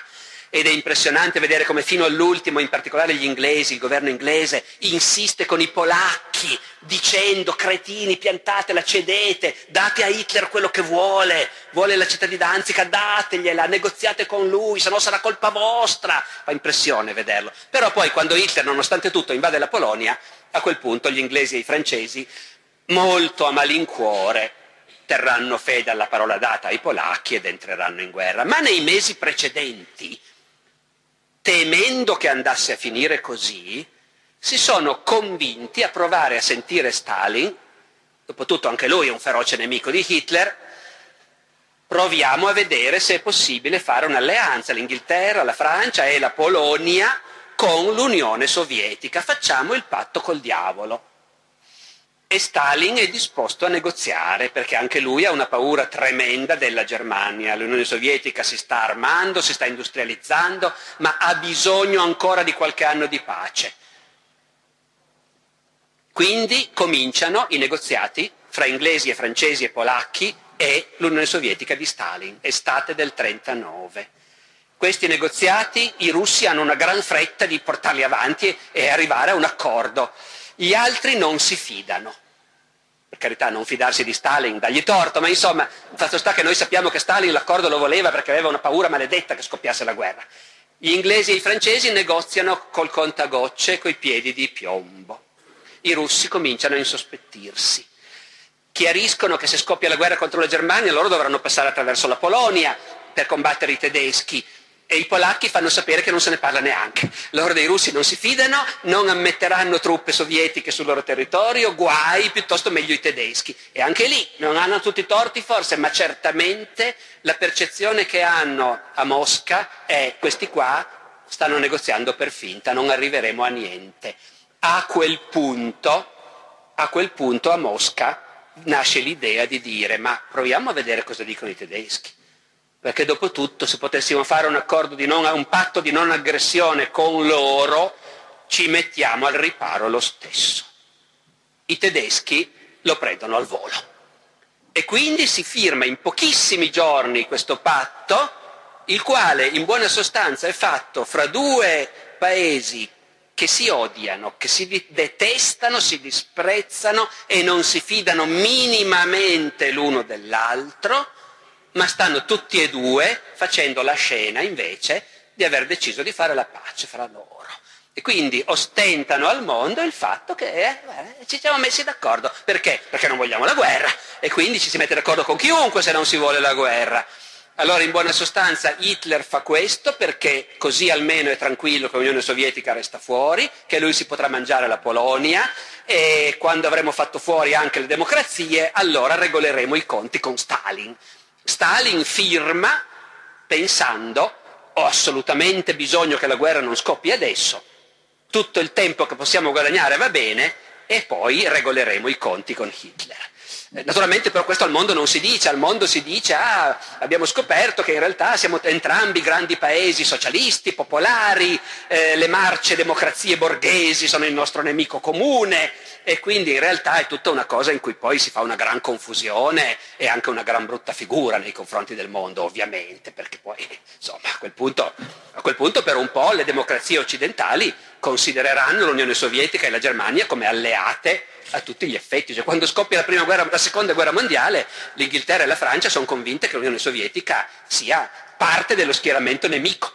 ed è impressionante vedere come fino all'ultimo, in particolare gli inglesi, il governo inglese, insiste con i polacchi dicendo cretini, piantatela, cedete, date a Hitler quello che vuole, vuole la città di Danzica, dategliela, negoziate con lui, se no sarà colpa vostra. Fa impressione vederlo. Però poi quando Hitler, nonostante tutto, invade la Polonia, a quel punto gli inglesi e i francesi, molto a malincuore, terranno fede alla parola data ai polacchi ed entreranno in guerra. Ma nei mesi precedenti, temendo che andasse a finire così, si sono convinti a provare a sentire Stalin, dopotutto anche lui è un feroce nemico di Hitler, proviamo a vedere se è possibile fare un'alleanza, l'Inghilterra, la Francia e la Polonia con l'Unione Sovietica, facciamo il patto col diavolo. E Stalin è disposto a negoziare perché anche lui ha una paura tremenda della Germania. L'Unione Sovietica si sta armando, si sta industrializzando, ma ha bisogno ancora di qualche anno di pace. Quindi cominciano i negoziati fra inglesi e francesi e polacchi e l'Unione Sovietica di Stalin, estate del 39. Questi negoziati i russi hanno una gran fretta di portarli avanti e arrivare a un accordo. Gli altri non si fidano. Per carità, non fidarsi di Stalin, dagli torto, ma insomma, il fatto sta che noi sappiamo che Stalin l'accordo lo voleva perché aveva una paura maledetta che scoppiasse la guerra. Gli inglesi e i francesi negoziano col contagocce, coi piedi di piombo. I russi cominciano a insospettirsi. Chiariscono che se scoppia la guerra contro la Germania loro dovranno passare attraverso la Polonia per combattere i tedeschi e i polacchi fanno sapere che non se ne parla neanche. Loro dei russi non si fidano, non ammetteranno truppe sovietiche sul loro territorio, guai, piuttosto meglio i tedeschi. E anche lì non hanno tutti i torti forse, ma certamente la percezione che hanno a Mosca è questi qua stanno negoziando per finta, non arriveremo a niente. A quel punto, a quel punto a Mosca nasce l'idea di dire ma proviamo a vedere cosa dicono i tedeschi perché dopo tutto se potessimo fare un, non, un patto di non aggressione con loro, ci mettiamo al riparo lo stesso. I tedeschi lo prendono al volo. E quindi si firma in pochissimi giorni questo patto, il quale in buona sostanza è fatto fra due paesi che si odiano, che si detestano, si disprezzano e non si fidano minimamente l'uno dell'altro, ma stanno tutti e due facendo la scena invece di aver deciso di fare la pace fra loro. E quindi ostentano al mondo il fatto che eh, ci siamo messi d'accordo. Perché? Perché non vogliamo la guerra e quindi ci si mette d'accordo con chiunque se non si vuole la guerra. Allora in buona sostanza Hitler fa questo perché così almeno è tranquillo che l'Unione Sovietica resta fuori, che lui si potrà mangiare la Polonia e quando avremo fatto fuori anche le democrazie allora regoleremo i conti con Stalin. Stalin firma pensando ho assolutamente bisogno che la guerra non scoppi adesso, tutto il tempo che possiamo guadagnare va bene e poi regoleremo i conti con Hitler. Eh, naturalmente però questo al mondo non si dice, al mondo si dice ah, abbiamo scoperto che in realtà siamo entrambi grandi paesi socialisti, popolari, eh, le marce democrazie borghesi sono il nostro nemico comune, e quindi in realtà è tutta una cosa in cui poi si fa una gran confusione e anche una gran brutta figura nei confronti del mondo, ovviamente, perché poi insomma a quel punto, a quel punto per un po' le democrazie occidentali considereranno l'Unione Sovietica e la Germania come alleate a tutti gli effetti. Cioè, quando scoppia la, guerra, la, seconda guerra mondiale, l'Inghilterra e la Francia sono convinte che l'Unione Sovietica sia parte dello schieramento nemico.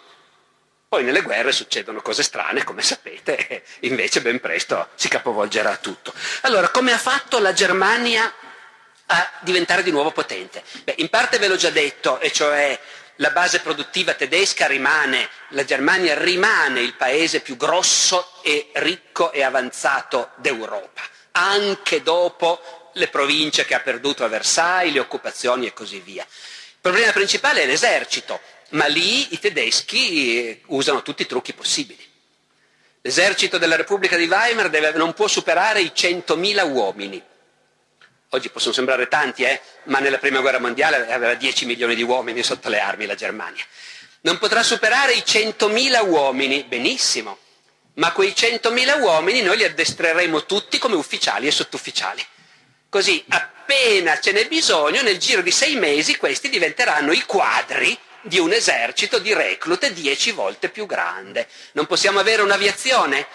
Poi nelle guerre succedono cose strane, come sapete, e invece ben presto si capovolgerà tutto. Allora, come ha fatto la Germania a diventare di nuovo potente? Beh, in parte ve l'ho già detto, e cioè la base produttiva tedesca rimane, la Germania rimane il paese più grosso e ricco e avanzato d'Europa, anche dopo le province che ha perduto a Versailles, le occupazioni e così via. Il problema principale è l'esercito ma lì i tedeschi eh, usano tutti i trucchi possibili. L'esercito della Repubblica di Weimar deve, non può superare i 100.000 uomini, oggi possono sembrare tanti, eh, ma nella prima guerra mondiale aveva 10 milioni di uomini sotto le armi la Germania. Non potrà superare i 100.000 uomini, benissimo, ma quei 100.000 uomini noi li addestreremo tutti come ufficiali e sottufficiali. Così appena ce n'è bisogno, nel giro di sei mesi questi diventeranno i quadri di un esercito di reclute dieci volte più grande. Non possiamo avere un'aviazione?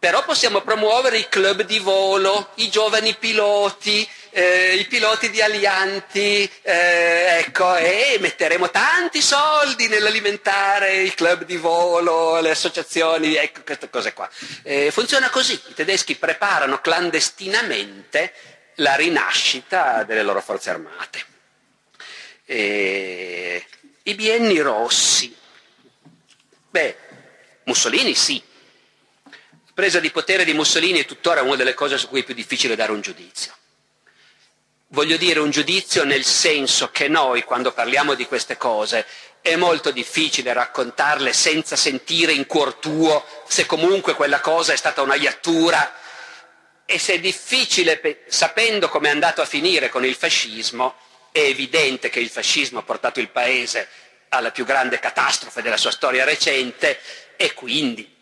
Però possiamo promuovere i club di volo, i giovani piloti, eh, i piloti di alianti, eh, ecco, e metteremo tanti soldi nell'alimentare i club di volo, le associazioni, ecco queste cose qua. Eh, funziona così, i tedeschi preparano clandestinamente la rinascita delle loro forze armate. I bienni rossi. Beh, Mussolini sì, presa di potere di Mussolini è tuttora una delle cose su cui è più difficile dare un giudizio. Voglio dire un giudizio nel senso che noi, quando parliamo di queste cose, è molto difficile raccontarle senza sentire in cuor tuo se comunque quella cosa è stata una iattura e se è difficile, sapendo come è andato a finire con il fascismo, è evidente che il fascismo ha portato il paese alla più grande catastrofe della sua storia recente e quindi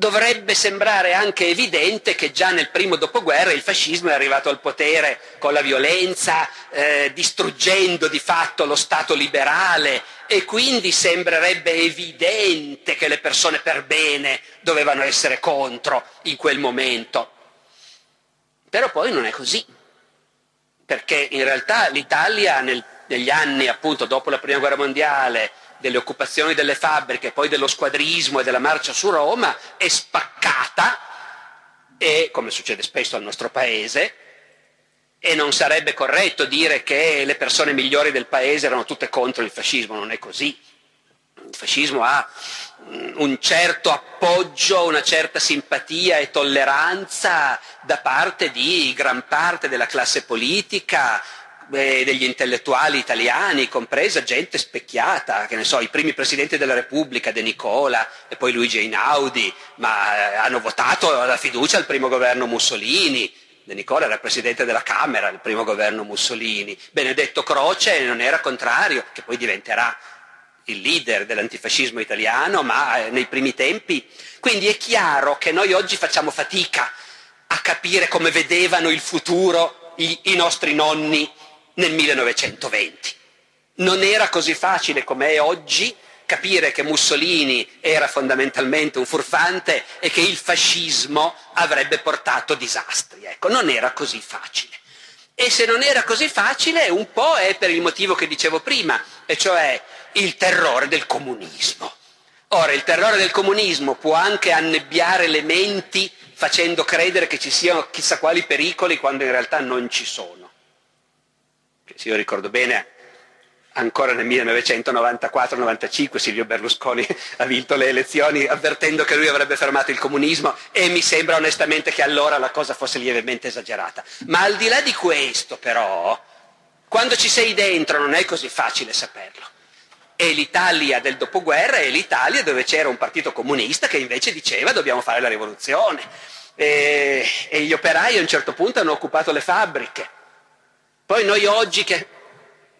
dovrebbe sembrare anche evidente che già nel primo dopoguerra il fascismo è arrivato al potere con la violenza, eh, distruggendo di fatto lo Stato liberale e quindi sembrerebbe evidente che le persone per bene dovevano essere contro in quel momento. Però poi non è così, perché in realtà l'Italia nel, negli anni appunto dopo la Prima Guerra Mondiale delle occupazioni delle fabbriche, poi dello squadrismo e della marcia su Roma, è spaccata e, come succede spesso al nostro paese, e non sarebbe corretto dire che le persone migliori del paese erano tutte contro il fascismo, non è così. Il fascismo ha un certo appoggio, una certa simpatia e tolleranza da parte di gran parte della classe politica, eh, degli intellettuali italiani, compresa gente specchiata, che ne so, i primi presidenti della Repubblica, De Nicola e poi Luigi Einaudi, ma eh, hanno votato la fiducia al primo governo Mussolini. De Nicola era presidente della Camera del primo governo Mussolini. Benedetto Croce non era contrario, che poi diventerà il leader dell'antifascismo italiano, ma eh, nei primi tempi. Quindi è chiaro che noi oggi facciamo fatica a capire come vedevano il futuro i, i nostri nonni nel 1920. Non era così facile come è oggi capire che Mussolini era fondamentalmente un furfante e che il fascismo avrebbe portato disastri. Ecco, non era così facile. E se non era così facile, un po' è per il motivo che dicevo prima, e cioè il terrore del comunismo. Ora, il terrore del comunismo può anche annebbiare le menti facendo credere che ci siano chissà quali pericoli quando in realtà non ci sono se io ricordo bene, ancora nel 1994-95 Silvio Berlusconi ha vinto le elezioni avvertendo che lui avrebbe fermato il comunismo e mi sembra onestamente che allora la cosa fosse lievemente esagerata. Ma al di là di questo però, quando ci sei dentro non è così facile saperlo. E l'Italia del dopoguerra è l'Italia dove c'era un partito comunista che invece diceva dobbiamo fare la rivoluzione. E, e gli operai a un certo punto hanno occupato le fabbriche poi noi oggi che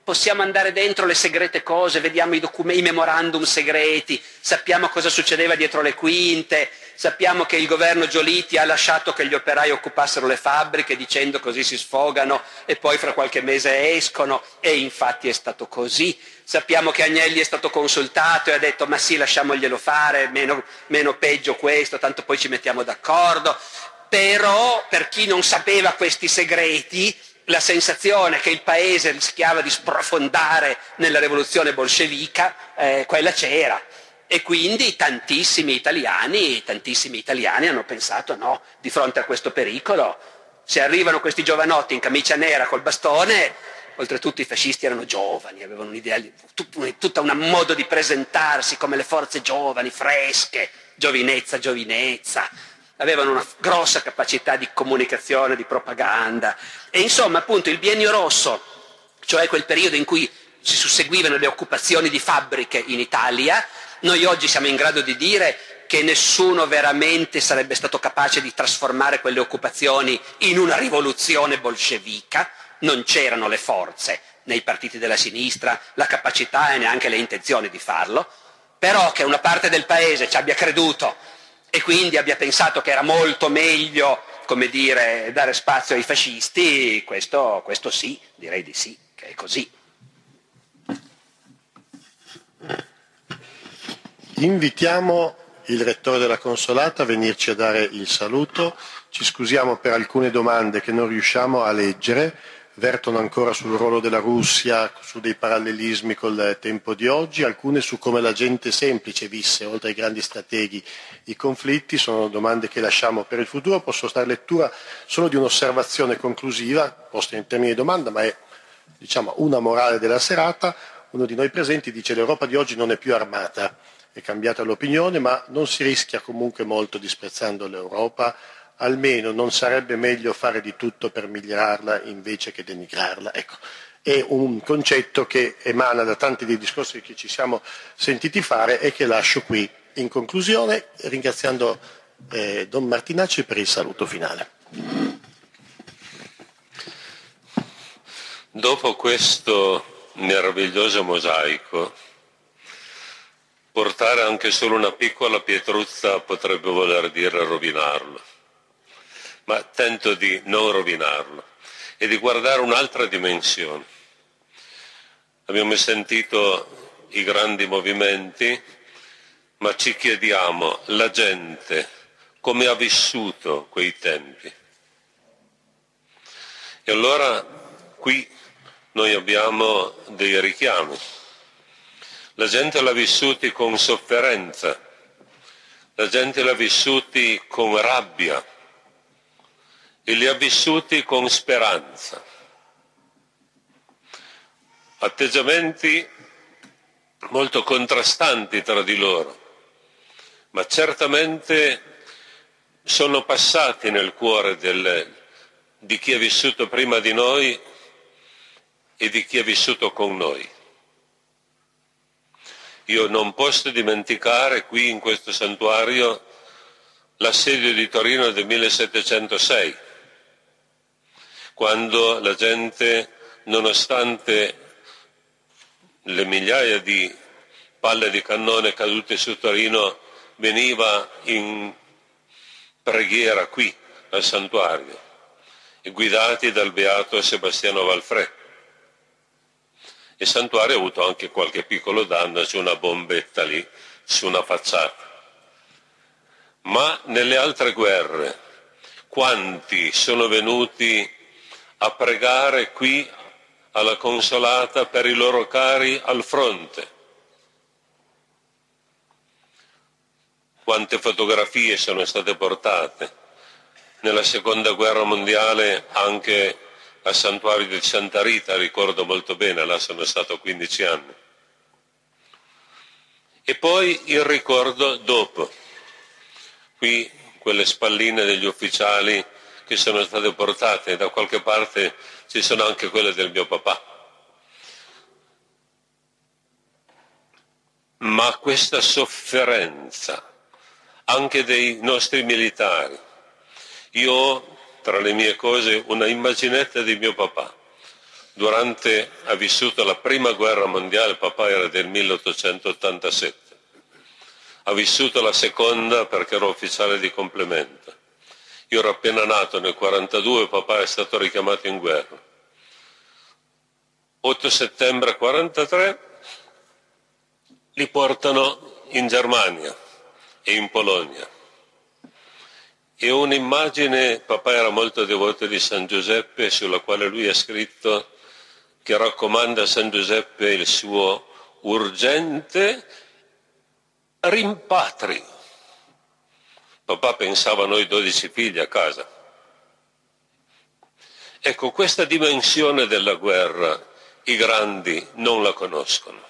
possiamo andare dentro le segrete cose, vediamo i, i memorandum segreti, sappiamo cosa succedeva dietro le quinte, sappiamo che il governo Giolitti ha lasciato che gli operai occupassero le fabbriche dicendo così si sfogano e poi fra qualche mese escono e infatti è stato così. Sappiamo che Agnelli è stato consultato e ha detto ma sì lasciamoglielo fare, meno, meno peggio questo, tanto poi ci mettiamo d'accordo. Però per chi non sapeva questi segreti, la sensazione che il paese rischiava di sprofondare nella rivoluzione bolscevica, eh, quella c'era. E quindi tantissimi italiani, tantissimi italiani hanno pensato no, di fronte a questo pericolo, se arrivano questi giovanotti in camicia nera col bastone, oltretutto i fascisti erano giovani, avevano un'idea, tutta un modo di presentarsi come le forze giovani, fresche, giovinezza, giovinezza, avevano una grossa capacità di comunicazione, di propaganda. E insomma, appunto, il biennio rosso, cioè quel periodo in cui si susseguivano le occupazioni di fabbriche in Italia, noi oggi siamo in grado di dire che nessuno veramente sarebbe stato capace di trasformare quelle occupazioni in una rivoluzione bolscevica, non c'erano le forze nei partiti della sinistra, la capacità e neanche le intenzioni di farlo, però che una parte del paese ci abbia creduto e quindi abbia pensato che era molto meglio, come dire, dare spazio ai fascisti, questo, questo sì, direi di sì, che è così. Invitiamo il rettore della Consolata a venirci a dare il saluto. Ci scusiamo per alcune domande che non riusciamo a leggere, vertono ancora sul ruolo della Russia, su dei parallelismi col tempo di oggi, alcune su come la gente semplice visse, oltre ai grandi strateghi, i conflitti. Sono domande che lasciamo per il futuro. Posso stare lettura solo di un'osservazione conclusiva, posta in termini di domanda, ma è diciamo, una morale della serata. Uno di noi presenti dice l'Europa di oggi non è più armata è cambiata l'opinione, ma non si rischia comunque molto disprezzando l'Europa, almeno non sarebbe meglio fare di tutto per migliorarla invece che denigrarla. Ecco, è un concetto che emana da tanti dei discorsi che ci siamo sentiti fare e che lascio qui in conclusione, ringraziando eh, Don Martinacci per il saluto finale. Dopo questo meraviglioso mosaico, Portare anche solo una piccola pietruzza potrebbe voler dire rovinarlo, ma tento di non rovinarlo e di guardare un'altra dimensione. Abbiamo sentito i grandi movimenti, ma ci chiediamo la gente come ha vissuto quei tempi. E allora qui noi abbiamo dei richiami la gente l'ha vissuti con sofferenza, la gente l'ha vissuti con rabbia e li ha vissuti con speranza. Atteggiamenti molto contrastanti tra di loro, ma certamente sono passati nel cuore del, di chi è vissuto prima di noi e di chi è vissuto con noi. Io non posso dimenticare qui in questo santuario l'assedio di Torino del 1706, quando la gente, nonostante le migliaia di palle di cannone cadute su Torino, veniva in preghiera qui al santuario, guidati dal beato Sebastiano Valfrè il santuario ha avuto anche qualche piccolo danno su una bombetta lì, su una facciata. Ma nelle altre guerre, quanti sono venuti a pregare qui alla Consolata per i loro cari al fronte? Quante fotografie sono state portate? Nella seconda guerra mondiale anche al santuario di Santa Rita, ricordo molto bene, là sono stato 15 anni. E poi il ricordo dopo, qui quelle spalline degli ufficiali che sono state portate, da qualche parte ci sono anche quelle del mio papà. Ma questa sofferenza anche dei nostri militari, io tra le mie cose una immaginetta di mio papà. Durante, ha vissuto la prima guerra mondiale, papà era del 1887. Ha vissuto la seconda perché ero ufficiale di complemento. Io ero appena nato nel 1942, papà è stato richiamato in guerra. 8 settembre 1943 li portano in Germania e in Polonia e un'immagine, papà era molto devoto di San Giuseppe, sulla quale lui ha scritto che raccomanda a San Giuseppe il suo urgente rimpatri. Papà pensava a noi dodici figli a casa. Ecco, questa dimensione della guerra i grandi non la conoscono.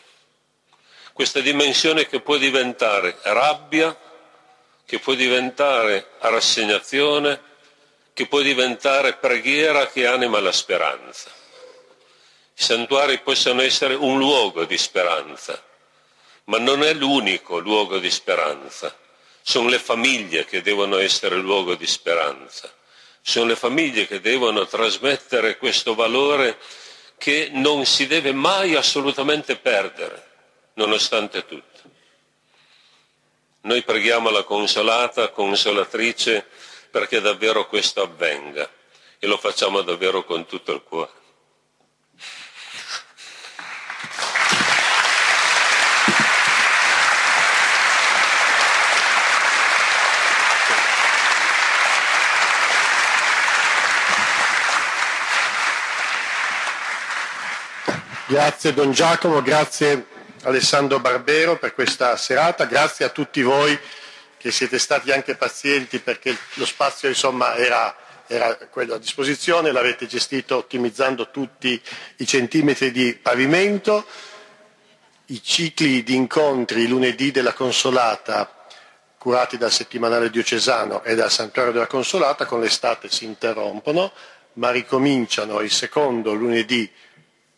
Questa dimensione che può diventare rabbia, che può diventare rassegnazione, che può diventare preghiera che anima la speranza. I santuari possono essere un luogo di speranza, ma non è l'unico luogo di speranza. Sono le famiglie che devono essere luogo di speranza. Sono le famiglie che devono trasmettere questo valore che non si deve mai assolutamente perdere, nonostante tutto. Noi preghiamo la consolata, consolatrice, perché davvero questo avvenga e lo facciamo davvero con tutto il cuore. Grazie Don Giacomo, grazie Alessandro Barbero per questa serata, grazie a tutti voi che siete stati anche pazienti perché lo spazio insomma era, era quello a disposizione, l'avete gestito ottimizzando tutti i centimetri di pavimento, i cicli di incontri lunedì della Consolata curati dal settimanale diocesano e dal santuario della Consolata con l'estate si interrompono, ma ricominciano il secondo lunedì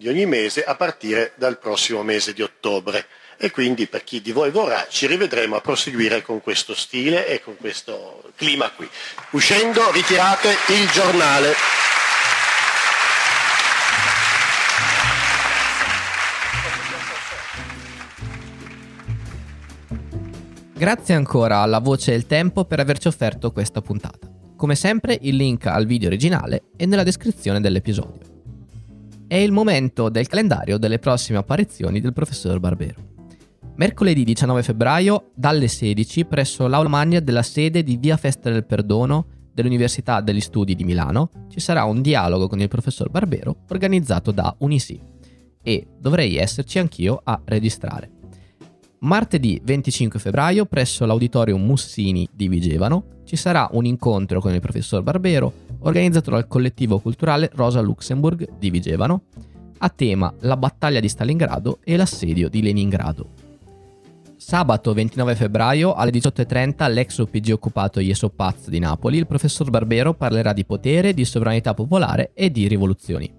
di ogni mese a partire dal prossimo mese di ottobre. E quindi per chi di voi vorrà ci rivedremo a proseguire con questo stile e con questo clima qui. Uscendo ritirate il giornale. Grazie ancora alla Voce del Tempo per averci offerto questa puntata. Come sempre il link al video originale è nella descrizione dell'episodio è il momento del calendario delle prossime apparizioni del professor Barbero. Mercoledì 19 febbraio, dalle 16, presso l'Aula Magna della sede di Via Festa del Perdono dell'Università degli Studi di Milano, ci sarà un dialogo con il professor Barbero organizzato da Unisi. E dovrei esserci anch'io a registrare. Martedì 25 febbraio, presso l'Auditorium Mussini di Vigevano, ci sarà un incontro con il professor Barbero, organizzato dal collettivo culturale Rosa Luxemburg di Vigevano, a tema la battaglia di Stalingrado e l'assedio di Leningrado. Sabato 29 febbraio alle 18.30 all'ex OPG occupato Ieso Paz di Napoli il professor Barbero parlerà di potere, di sovranità popolare e di rivoluzioni.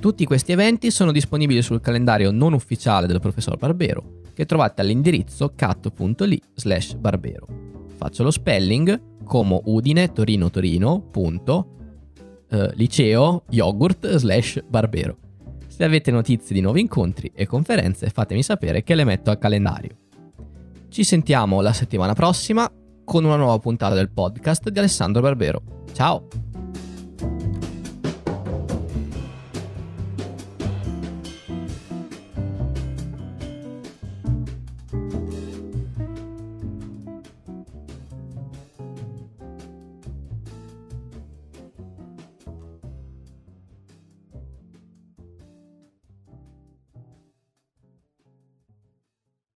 Tutti questi eventi sono disponibili sul calendario non ufficiale del professor Barbero, che trovate all'indirizzo cat.li slash barbero. Faccio lo spelling come Udine Torino Torino punto eh, liceo yogurt slash barbero. Se avete notizie di nuovi incontri e conferenze fatemi sapere che le metto al calendario. Ci sentiamo la settimana prossima con una nuova puntata del podcast di Alessandro Barbero. Ciao!